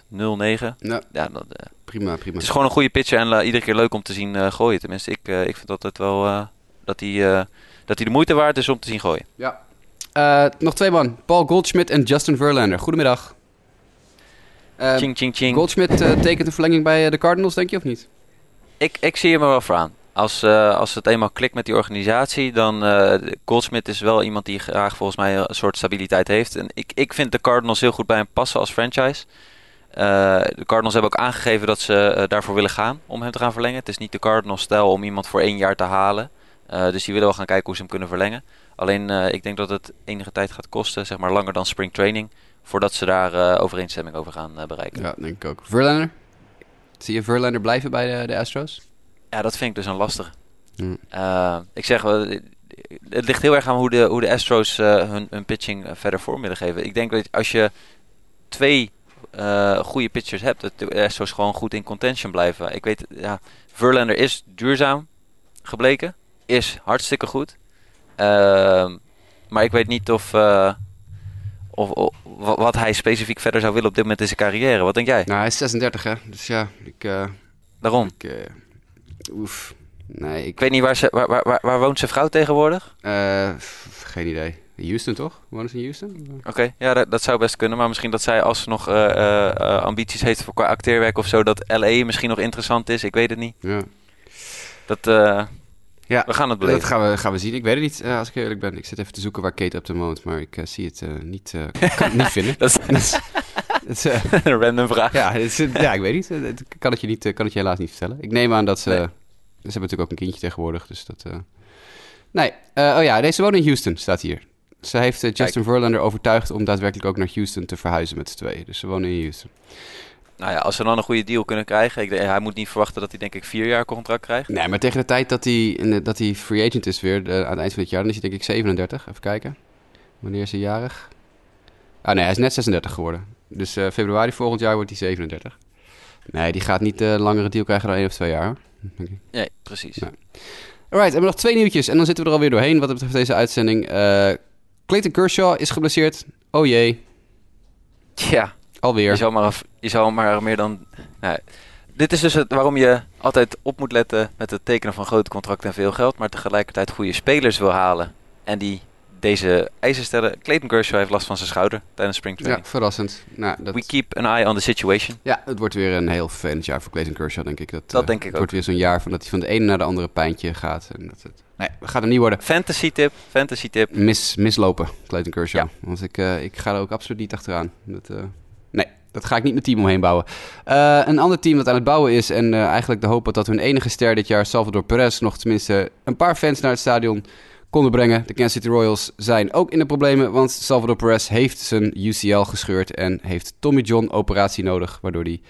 Nou, Ja, dat, eh, prima, prima. het is gewoon een goede pitcher en eh, iedere keer leuk om te zien eh, gooien. Tenminste, ik, ik vind altijd wel dat hij dat hij de moeite waard is om te zien gooien. Ja. Nog twee man. Paul Goldschmidt en Justin Verlander. Goedemiddag. Eh, ching, ching, ching. Goldschmidt tekent een verlenging bij de Cardinals, denk je, of niet? Ik, ik zie hem er wel voor aan. Als, eh, als het eenmaal klikt met die organisatie, dan uh, Goldsmith is wel iemand die graag volgens mij een soort stabiliteit heeft. En ik, ik vind de Cardinals heel goed bij hem passen als franchise. Uh, de Cardinals hebben ook aangegeven dat ze uh, daarvoor willen gaan om hem te gaan verlengen. Het is niet de Cardinals stijl om iemand voor één jaar te halen. Uh, dus die willen wel gaan kijken hoe ze hem kunnen verlengen. Alleen uh, ik denk dat het enige tijd gaat kosten, zeg maar langer dan spring training, voordat ze daar uh, overeenstemming over gaan uh, bereiken. Ja, denk ik ook. Verlander? Zie je Verlander blijven bij de, de Astros? Ja, dat vind ik dus een lastige. Uh, ik zeg wel, het ligt heel erg aan hoe de, hoe de Astros uh, hun, hun pitching verder vorm willen geven. Ik denk dat als je twee uh, goede pitchers hebt, dat de Astros gewoon goed in contention blijven. Ik weet, ja, Verlander is duurzaam gebleken, is hartstikke goed. Uh, maar ik weet niet of, of, of, wat hij specifiek verder zou willen op dit moment in zijn carrière. Wat denk jij? Nou, hij is 36 hè, dus ja, ik... Daarom? Ik, oef. Nee, ik... weet niet, waar, ze, waar, waar, waar woont zijn vrouw tegenwoordig? Uh, geen idee. Houston toch? Wonen ze in Houston? Oké, okay, ja, dat, dat, zou best kunnen. Maar misschien dat zij als ze nog uh, uh, ambities heeft voor qua acteerwerk of zo, dat LA misschien nog interessant is. Ik weet het niet. Ja. Dat, ja, we gaan het beleven. Dat gaan we, gaan we zien. Ik weet het niet, uh, als ik eerlijk ben. Ik zit even te zoeken waar Kate Upton woont, maar ik uh, zie het uh, niet, [laughs] kan het niet vinden. [laughs] dat is, [laughs] het, een random vraag. Ja, is, ja ik weet niet. Het kan het je, niet, kan het je helaas niet vertellen. Ik neem aan dat ze... Nee. Ze hebben natuurlijk ook een kindje tegenwoordig, dus dat... Nee, oh ja, deze woont in Houston, staat hier. Ze heeft Justin Kijk. Verlander overtuigd om daadwerkelijk ook naar Houston te verhuizen met z'n tweeën. Dus ze wonen in Houston. Nou ja, als ze dan een goede deal kunnen krijgen. Ik, hij moet niet verwachten dat hij denk ik vier jaar contract krijgt. Nee, maar tegen de tijd dat hij, dat hij free agent is weer, de, aan het eind van het jaar, dan is hij denk ik 37. Even kijken. Wanneer is hij jarig? Ah nee, hij is net 36 geworden. Dus uh, februari volgend jaar wordt hij 37. Nee, die gaat niet uh, langere deal krijgen dan één of twee jaar. Nee, precies. Nee. Alright, hebben we nog twee nieuwtjes en dan zitten we er alweer doorheen wat betreft deze uitzending. Uh, Clayton Kershaw is geblesseerd. Oh jee. Ja. Alweer. Je zou maar, je zou maar meer dan... Nou, dit is dus het, waarom je altijd op moet letten met het tekenen van grote contracten en veel geld, maar tegelijkertijd goede spelers wil halen. En die deze eisen stellen. Clayton Kershaw heeft last van zijn schouder tijdens spring training. Ja, verrassend. Nou, dat... We keep an eye on the situation. Ja, het wordt weer een heel vervelend jaar voor Clayton Kershaw, denk ik. Dat, dat uh, denk ik het ook. wordt weer zo'n jaar van dat hij van de ene naar de andere pijntje gaat. En dat het... Nee, gaat hem niet worden. Fantasy tip, fantasy tip. Mis, mislopen, Clayton Kershaw. Want ik, uh, ik ga er ook absoluut niet achteraan. Dat, uh, nee, dat ga ik niet mijn team omheen bouwen. Uh, een ander team dat aan het bouwen is en eigenlijk de hoop had dat hun enige ster dit jaar, Salvador Perez, nog tenminste een paar fans naar het stadion konden brengen. De Kansas City Royals zijn ook in de problemen, want Salvador Perez heeft zijn UCL gescheurd en heeft Tommy John operatie nodig, waardoor hij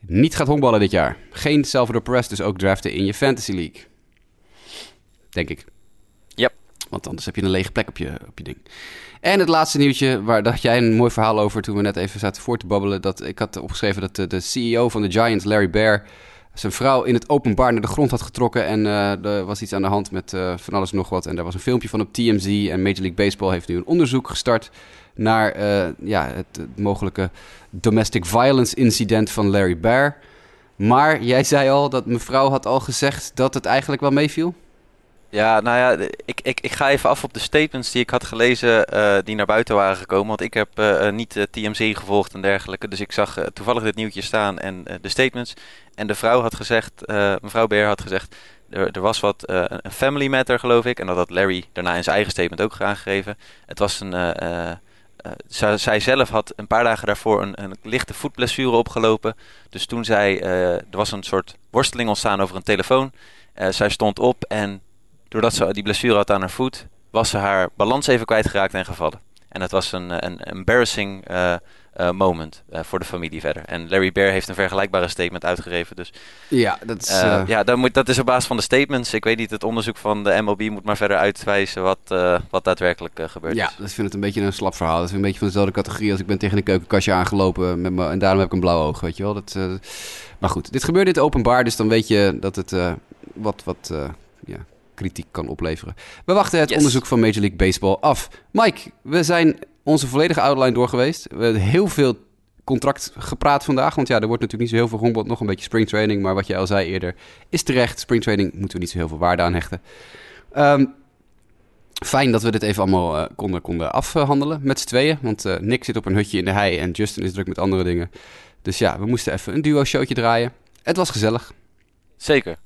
niet gaat honkballen dit jaar. Geen Salvador Perez, dus ook draften in je Fantasy League. Denk ik. Ja. Want anders heb je een lege plek op je, op je ding. En het laatste nieuwtje, waar dacht jij een mooi verhaal over toen we net even zaten voor te babbelen. Dat ik had opgeschreven dat de, de CEO van de Giants, Larry Bear, zijn vrouw in het openbaar naar de grond had getrokken. En uh, er was iets aan de hand met uh, van alles nog wat. En daar was een filmpje van op TMZ. En Major League Baseball heeft nu een onderzoek gestart naar uh, ja, het, het, mogelijke domestic violence incident van Larry Bear. Maar jij zei al dat mevrouw had al gezegd dat het eigenlijk wel meeviel. Ja, nou ja, ik, ik, ik ga even af op de statements die ik had gelezen uh, die naar buiten waren gekomen. Want ik heb uh, niet uh, TMZ gevolgd en dergelijke. Dus ik zag toevallig dit nieuwtje staan en de statements. En de vrouw had gezegd, mevrouw Beer had gezegd, er, er was wat, een family matter geloof ik. En dat had Larry daarna in zijn eigen statement ook aangegeven. Het was een, zij zelf had een paar dagen daarvoor een, een lichte voetblessure opgelopen. Dus toen zij, er was een soort worsteling ontstaan over een telefoon. zij stond op en doordat ze die blessure had aan haar voet, was ze haar balans even kwijtgeraakt en gevallen. En dat was een, een embarrassing uh, uh, moment uh, voor de familie verder. En Larry Bear heeft een vergelijkbare statement uitgegeven. Dus ja, dat is, ja dat, moet, dat is op basis van de statements. Ik weet niet, het onderzoek van de MLB moet maar verder uitwijzen wat, wat daadwerkelijk gebeurd ja, is. Ja, ik vind het een beetje een slap verhaal. Dat is een beetje van dezelfde categorie als ik ben tegen een keukenkastje aangelopen met me, en daarom heb ik een blauw oog, weet je wel. Dat, maar goed, dit gebeurde in het openbaar, dus dan weet je dat het wat, wat ja, kritiek kan opleveren. We wachten het Yes. onderzoek van Major League Baseball af. Mike, we zijn onze volledige outline door geweest. We hebben heel veel contract gepraat vandaag. Want ja, er wordt natuurlijk niet zo heel veel honkbal, nog een beetje springtraining. Maar wat jij al zei eerder, is terecht. Springtraining moeten we niet zo heel veel waarde aan hechten. Ehm, fijn dat we dit even allemaal eh, konden, konden afhandelen met z'n tweeën. Want eh, Nick zit op een hutje in de hei en Justin is druk met andere dingen. Dus ja, we moesten even een duo-showtje draaien. Het was gezellig. Zeker.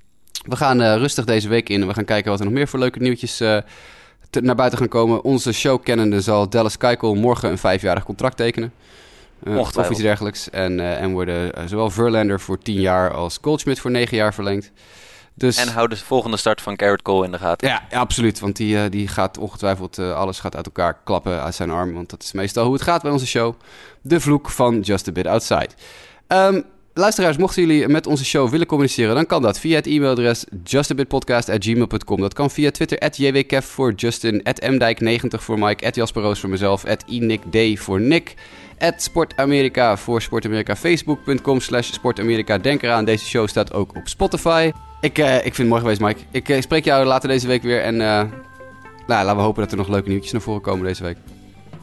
We gaan uh, rustig deze week in. We gaan kijken wat er nog meer voor leuke nieuwtjes uh, te, naar buiten gaan komen. Onze show kennende zal Dallas Keuchel morgen een vijfjarig contract tekenen. Uh, of iets dergelijks. En, en worden zowel Verlander voor tien jaar als Goldschmidt voor negen jaar verlengd. Dus, en hou de volgende start van Garrett Cole in de gaten. Ja, ja absoluut. Want die, die gaat ongetwijfeld alles gaat uit elkaar klappen uit zijn arm. Want dat is meestal hoe het gaat bij onze show. De vloek van Just a Bit Outside. Um, Luisteraars, mochten jullie met onze show willen communiceren, dan kan dat via het e-mailadres justabitpodcast.gmail.com. Dat kan via Twitter, jwkev voor Justin, mdijk90 voor Mike, jasperoos voor mezelf, inicd voor Nick, sportamerika voor sportamerika, facebook.com slash sportamerika. Denk eraan, deze show staat ook op Spotify. Ik, uh, ik vind het mooi geweest, Mike. Ik uh, spreek jou later deze week weer en uh, nou, laten we hopen dat er nog leuke nieuwtjes naar voren komen deze week.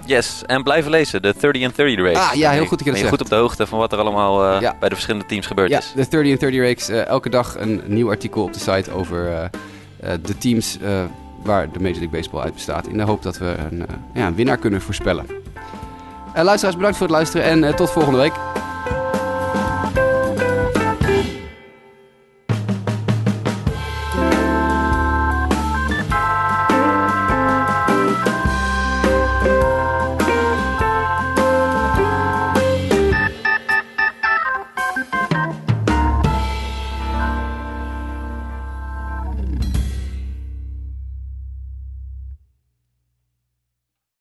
Yes, en blijven lezen, de 30 and 30 race. Ah, ja, heel goed dat je dat zegt. goed op de hoogte van wat er allemaal uh, ja. bij de verschillende teams gebeurd ja, is. de 30 and 30 race. Uh, elke dag een nieuw artikel op de site over uh, de teams waar de Major League Baseball uit bestaat. In de hoop dat we een, ja, een winnaar kunnen voorspellen. luisteraars, bedankt voor het luisteren en tot volgende week.